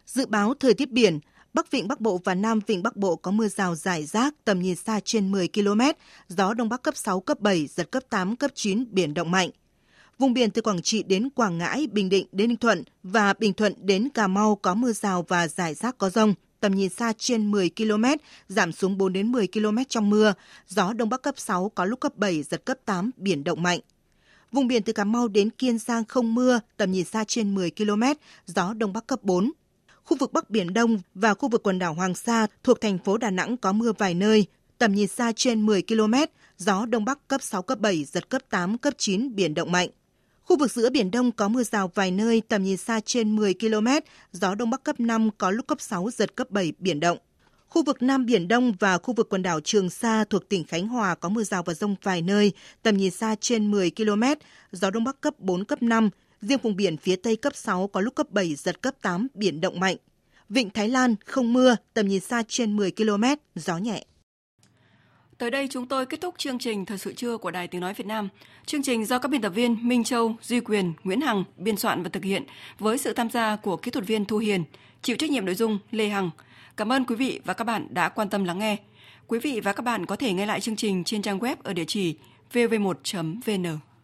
Dự báo thời tiết biển, Bắc Vịnh Bắc Bộ và Nam Vịnh Bắc Bộ có mưa rào rải rác, tầm nhìn xa trên 10 km, gió Đông Bắc cấp 6, cấp 7, giật cấp 8, cấp 9, biển động mạnh. Vùng biển từ Quảng Trị đến Quảng Ngãi, Bình Định đến Ninh Thuận và Bình Thuận đến Cà Mau có mưa rào và rải rác có rông, tầm nhìn xa trên 10 km, giảm xuống 4 đến 10 km trong mưa, gió đông bắc cấp 6 có lúc cấp 7 giật cấp 8, biển động mạnh. Vùng biển từ Cà Mau đến Kiên Giang không mưa, tầm nhìn xa trên 10 km, gió đông bắc cấp 4. Khu vực Bắc Biển Đông và khu vực quần đảo Hoàng Sa thuộc thành phố Đà Nẵng có mưa vài nơi, tầm nhìn xa trên 10 km, gió đông bắc cấp 6, cấp 7, giật cấp 8, cấp 9, biển động mạnh. Khu vực giữa Biển Đông có mưa rào vài nơi, tầm nhìn xa trên 10 km, gió Đông Bắc cấp 5, có lúc cấp 6, giật cấp 7, biển động. Khu vực Nam Biển Đông và khu vực quần đảo Trường Sa thuộc tỉnh Khánh Hòa có mưa rào và rông vài nơi, tầm nhìn xa trên 10 km, gió Đông Bắc cấp 4, cấp 5. Riêng vùng biển phía Tây cấp 6 có lúc cấp 7, giật cấp 8, biển động mạnh. Vịnh Thái Lan không mưa, tầm nhìn xa trên 10 km, gió nhẹ. Tới đây chúng tôi kết thúc chương trình Thời sự trưa của Đài Tiếng Nói Việt Nam. Chương trình do các biên tập viên Minh Châu, Duy Quyền, Nguyễn Hằng biên soạn và thực hiện với sự tham gia của kỹ thuật viên Thu Hiền, chịu trách nhiệm nội dung Lê Hằng. Cảm ơn quý vị và các bạn đã quan tâm lắng nghe. Quý vị và các bạn có thể nghe lại chương trình trên trang web ở địa chỉ vv1.vn.